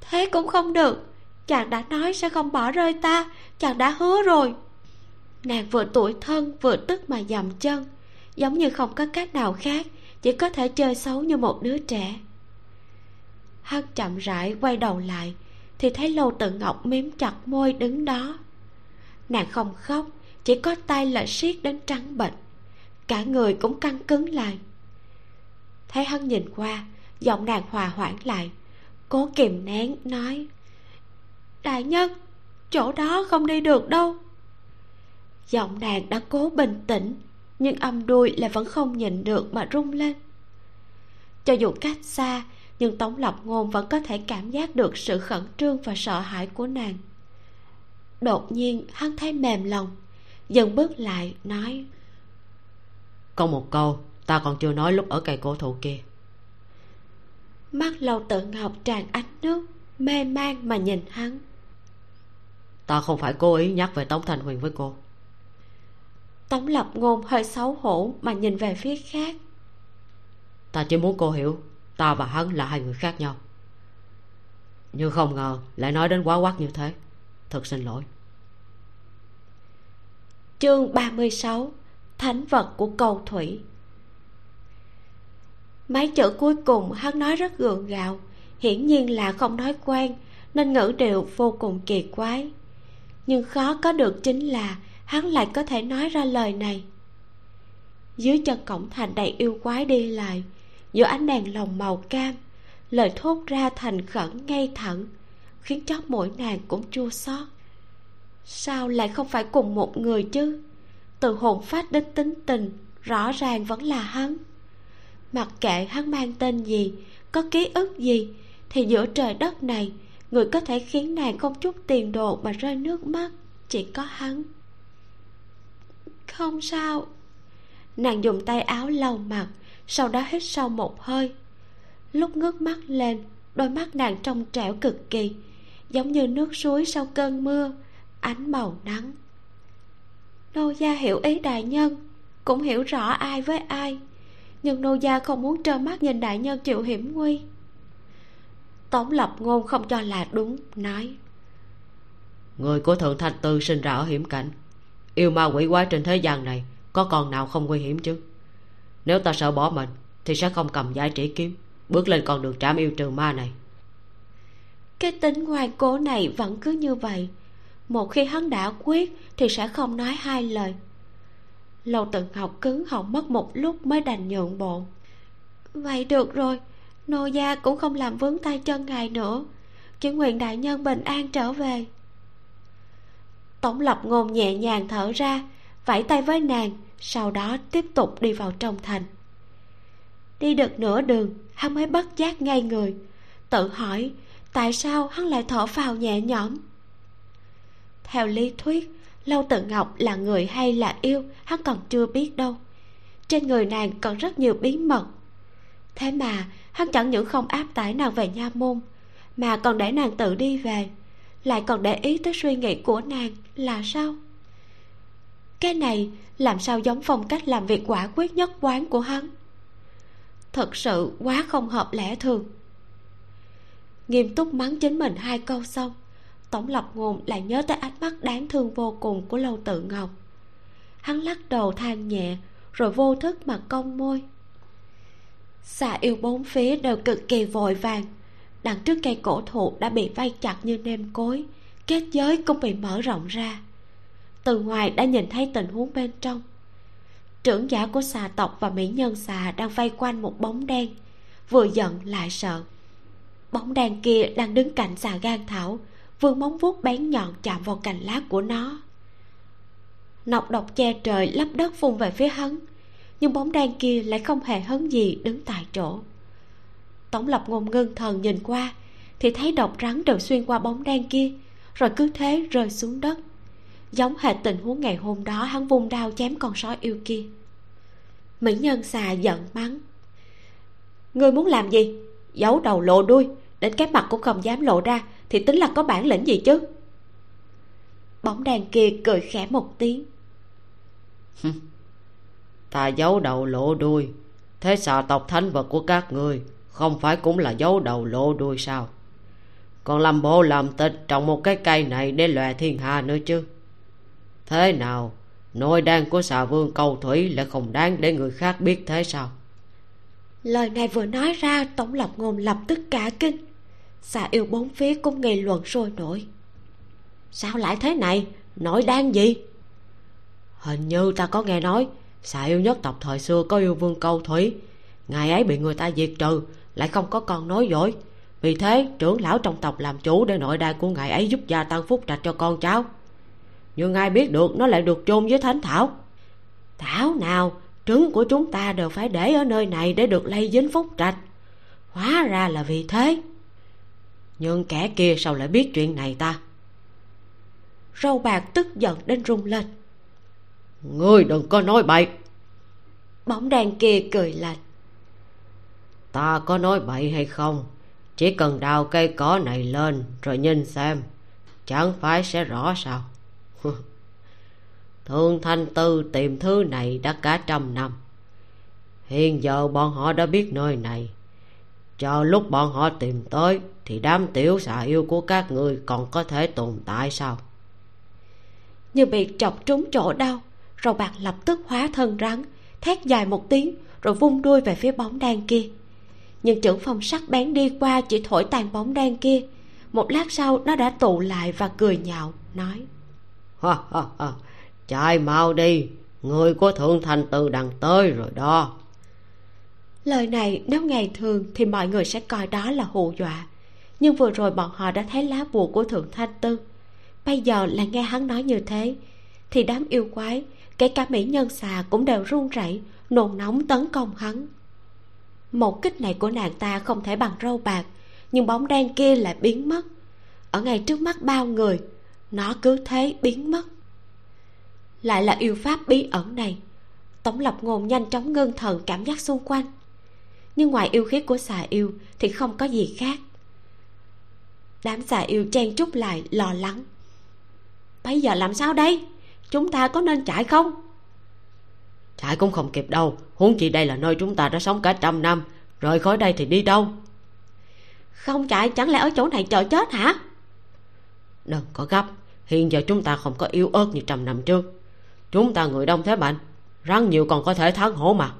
Thế cũng không được, chàng đã nói sẽ không bỏ rơi ta, chàng đã hứa rồi. Nàng vừa tuổi thân vừa tức mà dầm chân, giống như không có cách nào khác, chỉ có thể chơi xấu như một đứa trẻ. Hắn chậm rãi quay đầu lại thì thấy lâu tự ngọc mím chặt môi đứng đó. Nàng không khóc, chỉ có tay lại siết đến trắng bệch. Cả người cũng căng cứng lại. Thấy hắn nhìn qua, giọng nàng hòa hoãn lại. Cố kìm nén, nói, đại nhân, chỗ đó không đi được đâu. Giọng nàng đã cố bình tĩnh, nhưng âm đuôi lại vẫn không nhịn được mà rung lên. Cho dù cách xa nhưng tống lập ngôn vẫn có thể cảm giác được sự khẩn trương và sợ hãi của nàng. Đột nhiên hắn thấy mềm lòng dần bước lại nói có một câu ta còn chưa nói lúc ở cây cổ thụ kia. Mắt lâu tự ngọc tràn ánh nước mê man mà nhìn hắn. Ta không phải cố ý nhắc về tống thành huyền với cô. Tống lập ngôn hơi xấu hổ mà nhìn về phía khác. Ta chỉ muốn cô hiểu ta và hắn là hai người khác nhau. Nhưng không ngờ lại nói đến quá quát như thế. Thật xin lỗi. Chương 36 thánh vật của cầu thủy. Mấy chữ cuối cùng hắn nói rất gượng gạo, hiển nhiên là không nói quen, nên ngữ điệu vô cùng kỳ quái. Nhưng khó có được chính là hắn lại có thể nói ra lời này. Dưới chân cổng thành đầy yêu quái đi lại giữa ánh đèn lồng màu cam, lời thốt ra thành khẩn ngay thẳng, khiến chóp mỗi nàng cũng chua xót. Sao lại không phải cùng một người chứ? Từ hồn phách đến tính tình, rõ ràng vẫn là hắn. Mặc kệ hắn mang tên gì, có ký ức gì, thì giữa trời đất này, người có thể khiến nàng không chút tiền đồ mà rơi nước mắt, chỉ có hắn. Không sao. Nàng dùng tay áo lau mặt sau đó hít sâu một hơi. Lúc ngước mắt lên, đôi mắt nàng trong trẻo cực kỳ, giống như nước suối sau cơn mưa, ánh màu nắng. Nô gia hiểu ý đại nhân, cũng hiểu rõ ai với ai, nhưng nô gia không muốn trơ mắt nhìn đại nhân chịu hiểm nguy. Tống lập ngôn không cho là đúng, nói. Người của thượng thanh tư sinh ra ở hiểm cảnh, yêu ma quỷ quái trên thế gian này, có còn nào không nguy hiểm chứ? Nếu ta sợ bỏ mình, thì sẽ không cầm giải chỉ kiếm, bước lên con đường trảm yêu trừ ma này. Cái tính ngoan cố này vẫn cứ như vậy. Một khi hắn đã quyết, thì sẽ không nói hai lời. Lâu từng học cứng họng mất một lúc mới đành nhượng bộ. Vậy được rồi, nô gia cũng không làm vướng tay chân ngài nữa. Chỉ nguyện đại nhân bình an trở về. Tổng lập ngôn nhẹ nhàng thở ra vẫy tay với nàng, sau đó tiếp tục đi vào trong thành. Đi được nửa đường, hắn mới bất giác ngay người, tự hỏi tại sao hắn lại thở phào nhẹ nhõm. Theo lý thuyết, lâu tự ngọc là người hay là yêu, hắn còn chưa biết đâu. Trên người nàng còn rất nhiều bí mật. Thế mà, hắn chẳng những không áp tải nàng về nha môn, mà còn để nàng tự đi về. Lại còn để ý tới suy nghĩ của nàng là sao? Cái này, làm sao giống phong cách làm việc quả quyết nhất quán của hắn? Thật sự quá không hợp lẽ thường. Nghiêm túc mắng chính mình hai câu xong, tổng lập ngôn lại nhớ tới ánh mắt đáng thương vô cùng của lâu tự ngọc. Hắn lắc đầu than nhẹ, rồi vô thức mà cong môi. Xà yêu bốn phía đều cực kỳ vội vàng. Đằng trước cây cổ thụ đã bị vây chặt như nêm cối, kết giới cũng bị mở rộng ra từ ngoài đã nhìn thấy tình huống bên trong. Trưởng giả của xà tộc và mỹ nhân xà đang vây quanh một bóng đen, vừa giận lại sợ. Bóng đen kia đang đứng cạnh xà gan thảo vươn móng vuốt bén nhọn chạm vào cành lá của nó. Nọc độc che trời lấp đất phun về phía hắn, nhưng bóng đen kia lại không hề hấn gì đứng tại chỗ. Tổng lập ngôn ngưng thần nhìn qua, thì thấy độc rắn đều xuyên qua bóng đen kia, rồi cứ thế rơi xuống đất giống hệt tình huống ngày hôm đó, hắn vung đao chém con sói yêu kia. Mỹ nhân xà giận mắng. Ngươi muốn làm gì? Giấu đầu lộ đuôi. Đến cái mặt cũng không dám lộ ra, thì tính là có bản lĩnh gì chứ? Bóng đèn kia cười khẽ một tiếng. Ta giấu đầu lộ đuôi. Thế xà tộc thánh vật của các người không phải cũng là giấu đầu lộ đuôi sao? Còn làm bộ làm tịch trồng một cái cây này để lòe thiên hạ nữa chứ? Thế nào? Nội đan của xà vương cầu thủy lại không đáng để người khác biết thế sao? Lời này vừa nói ra tổng lộc ngôn lập tức cả kinh. Xà yêu bốn phía cũng nghị luận sôi nổi. Sao lại thế này? Nội đan gì? Hình như ta có nghe nói xà yêu nhất tộc thời xưa có yêu vương câu thủy. Ngày ấy bị người ta diệt trừ lại không có con nói dối vì thế trưởng lão trong tộc làm chủ để nội đan của ngài ấy giúp gia tăng phúc trạch cho con cháu nhưng ai biết được nó lại được chôn với thánh thảo. Thảo nào trứng của chúng ta đều phải để ở nơi này để được lây dính phúc trạch. Hóa ra là vì thế. Nhưng kẻ kia sao lại biết chuyện này ta? Râu bạc tức giận đến rung lên. Ngươi đừng có nói bậy. Bóng đèn kia cười lạnh. Ta có nói bậy hay không? Chỉ cần đào cây cỏ này lên rồi nhìn xem. Chẳng phải sẽ rõ sao [laughs] thương thanh tư tìm thứ này đã cả trăm năm. Hiện giờ bọn họ đã biết nơi này. Cho lúc bọn họ tìm tới thì đám tiểu xà yêu của các người còn có thể tồn tại sao? Như bị chọc trúng chỗ đau, rồi bạc lập tức hóa thân rắn, thét dài một tiếng, rồi vung đuôi về phía bóng đen kia. Nhưng trưởng phong sắc bén đi qua chỉ thổi tàn bóng đen kia. Một lát sau, nó đã tụ lại và cười nhạo, nói ha ha ha. Chạy mau đi. Người của thượng thành từ đằng tới rồi đó. Lời này, nếu ngày thường thì mọi người sẽ coi đó là hù dọa. Nhưng vừa rồi bọn họ đã thấy lá bùa của thượng thanh tư. Bây giờ lại nghe hắn nói như thế, thì đám yêu quái, kể cả mỹ nhân xà cũng đều run rẩy, nôn nóng tấn công hắn. Một kích này của nàng ta không thể bằng râu bạc, nhưng bóng đen kia lại biến mất. Ở ngay trước mắt bao người nó cứ thế biến mất. Lại là yêu pháp bí ẩn này. Tổng lập ngôn nhanh chóng ngưng thần cảm giác xung quanh. Nhưng ngoài yêu khí của xà yêu thì không có gì khác. Đám xà yêu chen trúc lại lo lắng. Bây giờ làm sao đây? Chúng ta có nên chạy không? Chạy cũng không kịp đâu. Huống chi đây là nơi chúng ta đã sống cả trăm năm. Rời khỏi đây thì đi đâu? Không chạy chẳng lẽ ở chỗ này chờ chết hả? Đừng có gấp hiện giờ chúng ta không có yếu ớt như trăm năm trước. Chúng ta người đông thế mạnh rắn nhiều còn có thể thắng hổ mà.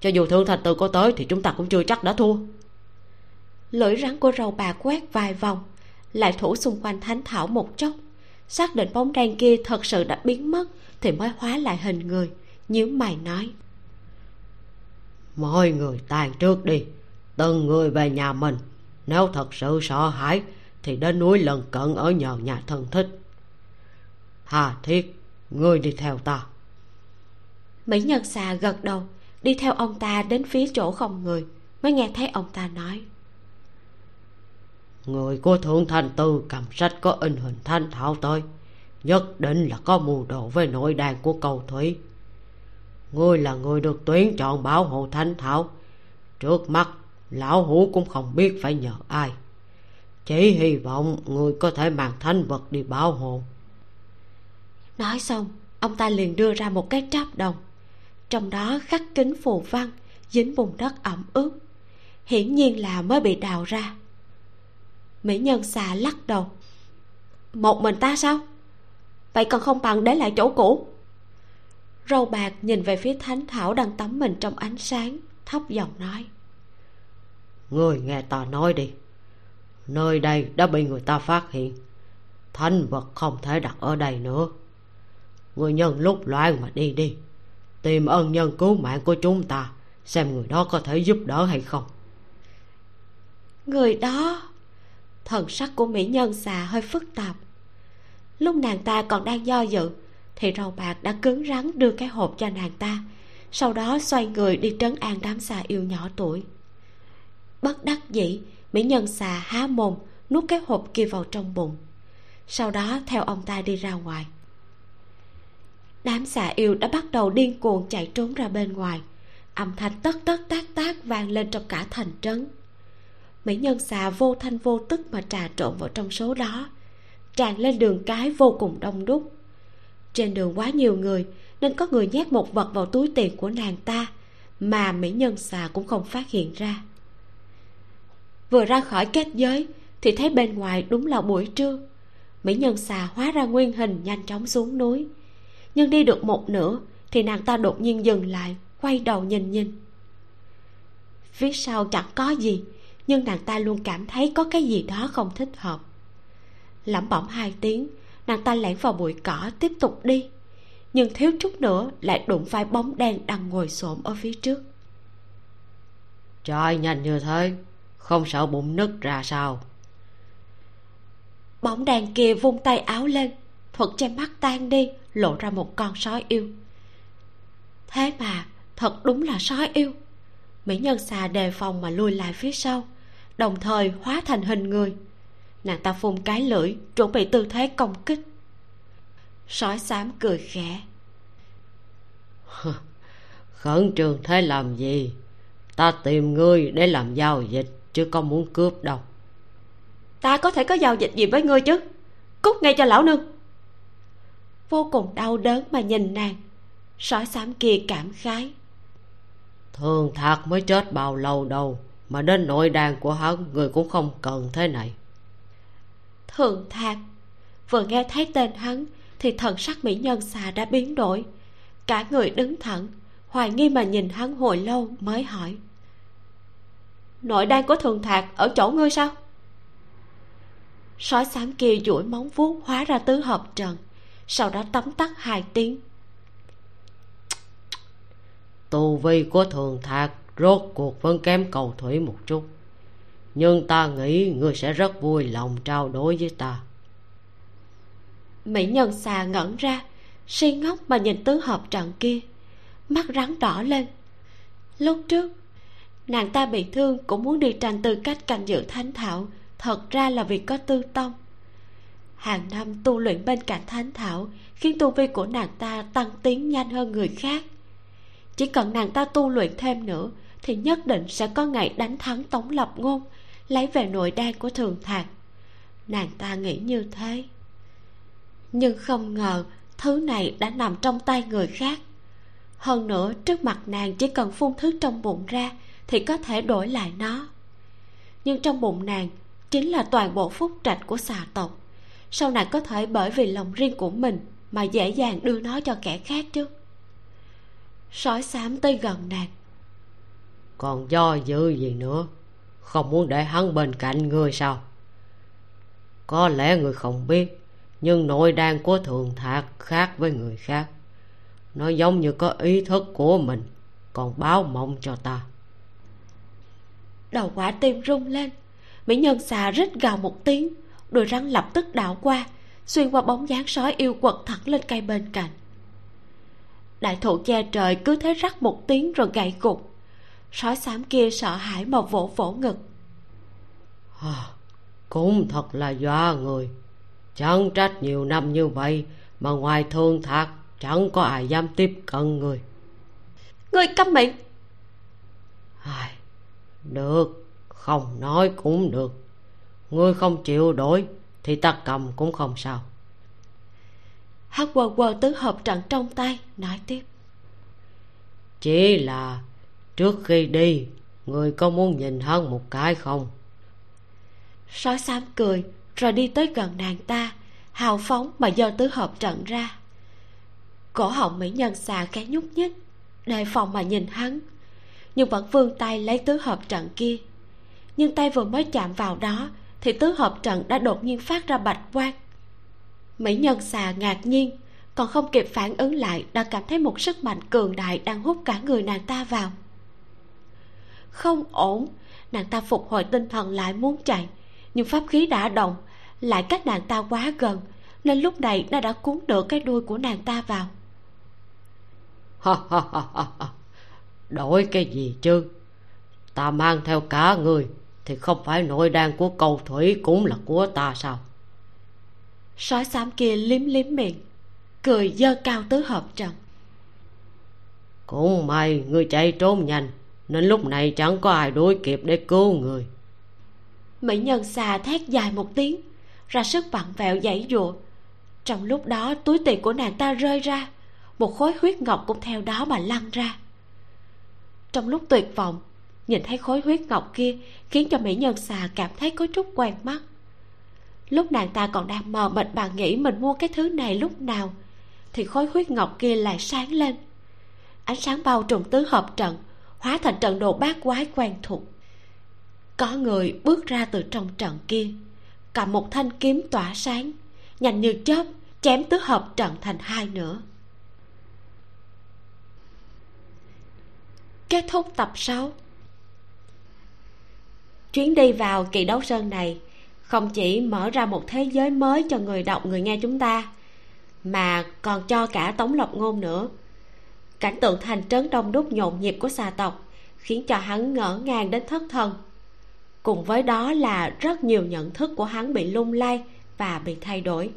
Cho dù thương thành tư có tới thì chúng ta cũng chưa chắc đã thua. Lưỡi rắn của râu bà quét vài vòng lại thủ xung quanh thánh thảo một chốc. Xác định bóng đen kia thật sự đã biến mất thì mới hóa lại hình người nhíu mày nói. Mọi người tàn trước đi từng người về nhà mình nếu thật sự sợ hãi thì đến núi lần cận ở nhờ nhà thân thích. Hà thiết ngươi đi theo ta. Mỹ nhân xà gật đầu đi theo ông ta đến phía chỗ không người mới nghe thấy ông ta nói. Người của thượng thành tư cầm sách có in hình thanh thảo tới nhất định là có mưu đồ với nội đàn của cầu thủy. Ngươi là người được tuyến chọn bảo hộ thanh thảo trước mắt lão hủ cũng không biết phải nhờ ai chỉ hy vọng người có thể mang thánh vật đi bảo hộ. Nói xong ông ta liền đưa ra một cái tráp đồng. Trong đó khắc kính phù văn dính vùng đất ẩm ướt. Hiển nhiên là mới bị đào ra. Mỹ nhân xà lắc đầu. Một mình ta sao? Vậy còn không bằng để lại chỗ cũ. Râu bạc nhìn về phía thánh thảo đang tắm mình trong ánh sáng thấp giọng nói. Người nghe ta nói đi nơi đây đã bị người ta phát hiện. Thánh vật không thể đặt ở đây nữa. Người nhân lúc loạn mà đi đi. Tìm ân nhân cứu mạng của chúng ta, xem người đó có thể giúp đỡ hay không. Người đó, thần sắc của mỹ nhân xà hơi phức tạp. Lúc nàng ta còn đang do dự, thì râu bạc đã cứng rắn đưa cái hộp cho nàng ta, sau đó xoay người đi trấn an đám xà yêu nhỏ tuổi. Bất đắc dĩ mỹ nhân xà há mồm, nuốt cái hộp kia vào trong bụng. Sau đó, theo ông ta đi ra ngoài. Đám xà yêu đã bắt đầu điên cuồng chạy trốn ra bên ngoài. Âm thanh tất tất, tác tác vang lên trong cả thành trấn. Mỹ nhân xà vô thanh vô tức mà trà trộn vào trong số đó. Tràn lên đường cái vô cùng đông đúc. Trên đường quá nhiều người, nên có người nhét một vật vào túi tiền của nàng ta, mà mỹ nhân xà cũng không phát hiện ra vừa ra khỏi kết giới thì thấy bên ngoài đúng là buổi trưa. Mỹ nhân xà hóa ra nguyên hình nhanh chóng xuống núi. Nhưng đi được một nửa thì nàng ta đột nhiên dừng lại, quay đầu nhìn nhìn. Phía sau chẳng có gì, nhưng nàng ta luôn cảm thấy có cái gì đó không thích hợp. Lẩm bẩm hai tiếng, nàng ta lẻn vào bụi cỏ tiếp tục đi. Nhưng thiếu chút nữa lại đụng phải bóng đen đang ngồi xổm ở phía trước. Trời, nhanh như thế không sợ bụng nứt ra sao? Bóng đèn kia vung tay áo lên thuật che mắt tan đi lộ ra một con sói yêu. Thế mà thật đúng là sói yêu. Mỹ nhân xà đề phòng mà lui lại phía sau đồng thời hóa thành hình người. Nàng ta phun cái lưỡi chuẩn bị tư thế công kích. Sói xám cười khẽ. [laughs] Khẩn trường thế làm gì? Ta tìm ngươi để làm giao dịch chứ không muốn cướp đâu. Ta có thể có giao dịch gì với ngươi chứ? Cút ngay cho lão nương. Vô cùng đau đớn mà nhìn nàng. Sói xám kia cảm khái. Thường thạc mới chết bao lâu đâu mà đến nội đàn của hắn người cũng không cần thế này. Thường thạc vừa nghe thấy tên hắn thì thần sắc mỹ nhân xà đã biến đổi. Cả người đứng thẳng hoài nghi mà nhìn hắn hồi lâu mới hỏi nội đan của thường thạc ở chỗ ngươi sao? Sói xám kia duỗi móng vuốt hóa ra tứ hợp trần sau đó tấm tắc hai tiếng. Tu vi của thường thạc rốt cuộc vẫn kém cầu thủy một chút nhưng ta nghĩ ngươi sẽ rất vui lòng trao đổi với ta. Mỹ nhân xà ngẩn ra si ngốc mà nhìn tứ hợp trận kia mắt rắn đỏ lên. Lúc trước nàng ta bị thương cũng muốn đi tranh tư cách canh giữ thánh thảo. Thật ra là vì có tư tông. Hàng năm tu luyện bên cạnh thánh thảo, khiến tu vi của nàng ta tăng tiến nhanh hơn người khác. Chỉ cần nàng ta tu luyện thêm nữa, thì nhất định sẽ có ngày đánh thắng tống lập ngôn, lấy về nội đan của thường thạc. Nàng ta nghĩ như thế. Nhưng không ngờ, thứ này đã nằm trong tay người khác. Hơn nữa, trước mặt nàng chỉ cần phun thứ trong bụng ra thì có thể đổi lại nó. Nhưng trong bụng nàng chính là toàn bộ phúc trạch của xà tộc. Sau này có thể bởi vì lòng riêng của mình mà dễ dàng đưa nó cho kẻ khác chứ? Sói xám tới gần nàng. Còn do dự gì nữa? Không muốn để hắn bên cạnh người sao? Có lẽ người không biết, nhưng nội đan của thường thạc khác với người khác. Nó giống như có ý thức của mình, còn báo mộng cho ta đầu quả tim rung lên. Mỹ nhân xà rít gào một tiếng đôi rắn lập tức đảo qua xuyên qua bóng dáng sói yêu quật thẳng lên cây bên cạnh. Đại thụ che trời cứ thế rắc một tiếng rồi gãy gục sói xám kia sợ hãi mà vỗ vỗ ngực. À, cũng thật là do người. Chẳng trách nhiều năm như vậy mà ngoài thương thạc chẳng có ai dám tiếp cận người. Người câm miệng. Ai được không nói cũng được. Ngươi không chịu đổi thì ta cầm cũng không sao. Hắn quờ quờ tứ hợp trận trong tay nói tiếp. Chỉ là trước khi đi người có muốn nhìn hắn một cái không? Sói xám cười rồi đi tới gần nàng ta hào phóng mà giơ tứ hợp trận ra. Cổ họng mỹ nhân xà cái nhúc nhích đề phòng mà nhìn hắn nhưng vẫn vươn tay lấy tứ hợp trận kia. Nhưng tay vừa mới chạm vào đó, thì tứ hợp trận đã đột nhiên phát ra bạch quang. Mỹ nhân xà ngạc nhiên, còn không kịp phản ứng lại, đã cảm thấy một sức mạnh cường đại đang hút cả người nàng ta vào. Không ổn, nàng ta phục hồi tinh thần lại muốn chạy, nhưng pháp khí đã động, lại cách nàng ta quá gần, nên lúc này nó đã cuốn được cái đuôi của nàng ta vào đổi cái gì chứ? Ta mang theo cả người thì không phải nội đan của cầu thủy cũng là của ta sao? Sói xám kia liếm liếm miệng cười giơ cao tứ hợp trận cũng may người chạy trốn nhanh nên lúc này chẳng có ai đuổi kịp để cứu người. Mỹ nhân xà thét dài một tiếng ra sức vặn vẹo dãy dụa trong lúc đó túi tiền của nàng ta rơi ra một khối huyết ngọc cũng theo đó mà lăn ra trong lúc tuyệt vọng. Nhìn thấy khối huyết ngọc kia khiến cho mỹ nhân xà cảm thấy có chút quen mắt. Lúc nàng ta còn đang mờ mịt bà nghĩ mình mua cái thứ này lúc nào, thì khối huyết ngọc kia lại sáng lên. Ánh sáng bao trùm tứ hợp trận, hóa thành trận đồ bát quái quen thuộc. Có người bước ra từ trong trận kia, cầm một thanh kiếm tỏa sáng, nhanh như chớp chém tứ hợp trận thành hai nửa. Kết thúc tập 6 chuyến đi vào kỳ đấu sơn này không chỉ mở ra một thế giới mới cho người đọc, người nghe chúng ta, mà còn cho cả tống lộc ngôn nữa. Cảnh tượng thành trấn đông đúc nhộn nhịp của xà tộc khiến cho hắn ngỡ ngàng đến thất thần. Cùng với đó là rất nhiều nhận thức của hắn bị lung lay và bị thay đổi.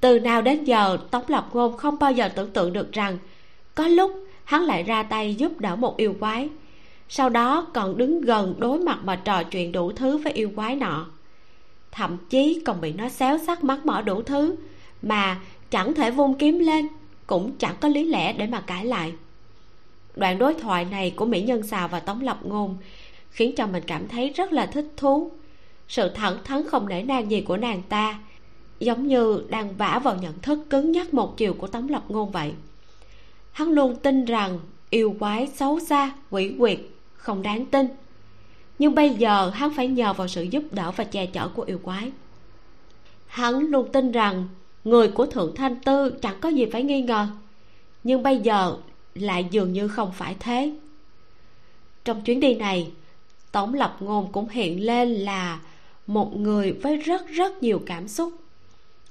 Từ nào đến giờ, tống lập ngôn không bao giờ tưởng tượng được rằng có lúc hắn lại ra tay giúp đỡ một yêu quái. Sau đó còn đứng gần đối mặt mà trò chuyện đủ thứ với yêu quái nọ. Thậm chí còn bị nó xéo sắc mắt mỏ đủ thứ, mà chẳng thể vung kiếm lên, cũng chẳng có lý lẽ để mà cãi lại. Đoạn đối thoại này của mỹ nhân xào và tống lập ngôn khiến cho mình cảm thấy rất là thích thú. Sự thẳng thắn không nể nang gì của nàng ta, giống như đang vả vào nhận thức cứng nhắc một chiều của tống lập ngôn vậy hắn luôn tin rằng yêu quái xấu xa, quỷ quyệt, không đáng tin. Nhưng bây giờ hắn phải nhờ vào sự giúp đỡ và che chở của yêu quái. Hắn luôn tin rằng người của thượng thanh tư chẳng có gì phải nghi ngờ, nhưng bây giờ lại dường như không phải thế. Trong chuyến đi này, tổng lập ngôn cũng hiện lên là một người với rất rất nhiều cảm xúc.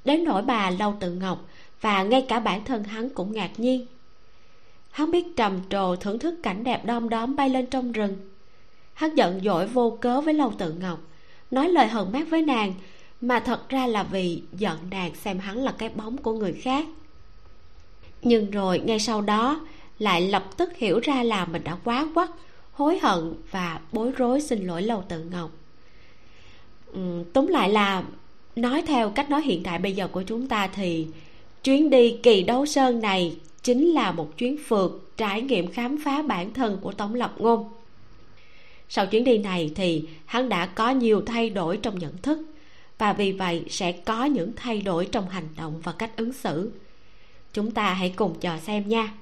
Đến nỗi bà lâu tự ngọc và ngay cả bản thân hắn cũng ngạc nhiên hắn biết trầm trồ thưởng thức cảnh đẹp đom đóm bay lên trong rừng. Hắn giận dỗi vô cớ với lâu tự ngọc nói lời hờn mát với nàng mà thật ra là vì giận nàng xem hắn là cái bóng của người khác. Nhưng rồi ngay sau đó lại lập tức hiểu ra là mình đã quá quắt hối hận và bối rối xin lỗi lâu tự ngọc. Ừ, túm lại là nói theo cách nói hiện đại bây giờ của chúng ta thì chuyến đi kỳ đấu sơn này chính là một chuyến phượt trải nghiệm khám phá bản thân của tống lập ngôn. Sau chuyến đi này thì hắn đã có nhiều thay đổi trong nhận thức và vì vậy sẽ có những thay đổi trong hành động và cách ứng xử. Chúng ta hãy cùng chờ xem nha.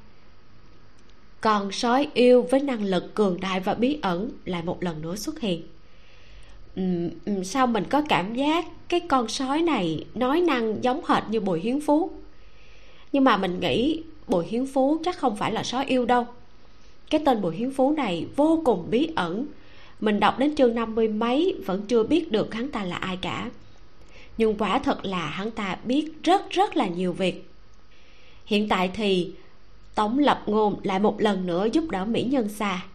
Con sói yêu với năng lực cường đại và bí ẩn lại một lần nữa xuất hiện. Uhm, sao mình có cảm giác cái con sói này nói năng giống hệt như bùi hiến phú? Nhưng mà mình nghĩ bùi hiến phú chắc không phải là sói yêu đâu. Cái tên bùi hiến phú này vô cùng bí ẩn. Mình đọc đến chương năm mươi mấy, vẫn chưa biết được hắn ta là ai cả. Nhưng quả thật là hắn ta biết rất rất là nhiều việc. Hiện tại thì tống lập ngôn lại một lần nữa giúp đỡ mỹ nhân xà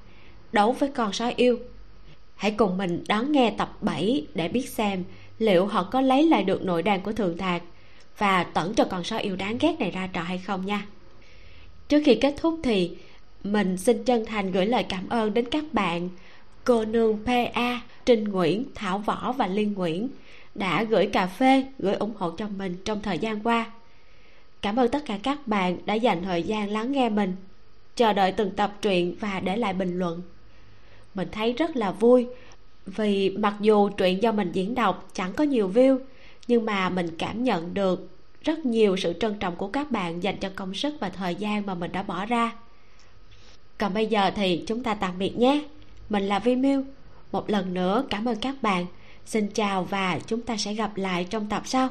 đấu với con sói yêu. Hãy cùng mình đón nghe tập 7 để biết xem liệu họ có lấy lại được nội đàn của thường thạc và tẩn cho con sói yêu đáng ghét này ra trò hay không nha trước khi kết thúc thì, mình xin chân thành gửi lời cảm ơn đến các bạn. Cô nương pa trinh nguyễn, thảo võ và liên nguyễn đã gửi cà phê, gửi ủng hộ cho mình trong thời gian qua. Cảm ơn tất cả các bạn đã dành thời gian lắng nghe mình, chờ đợi từng tập truyện và để lại bình luận. Mình thấy rất là vui, vì mặc dù truyện do mình diễn đọc chẳng có nhiều view, nhưng mà mình cảm nhận được rất nhiều sự trân trọng của các bạn dành cho công sức và thời gian mà mình đã bỏ ra. Còn bây giờ thì chúng ta tạm biệt nhé. Mình là vi miu. Một lần nữa cảm ơn các bạn. Xin chào và chúng ta sẽ gặp lại trong tập sau.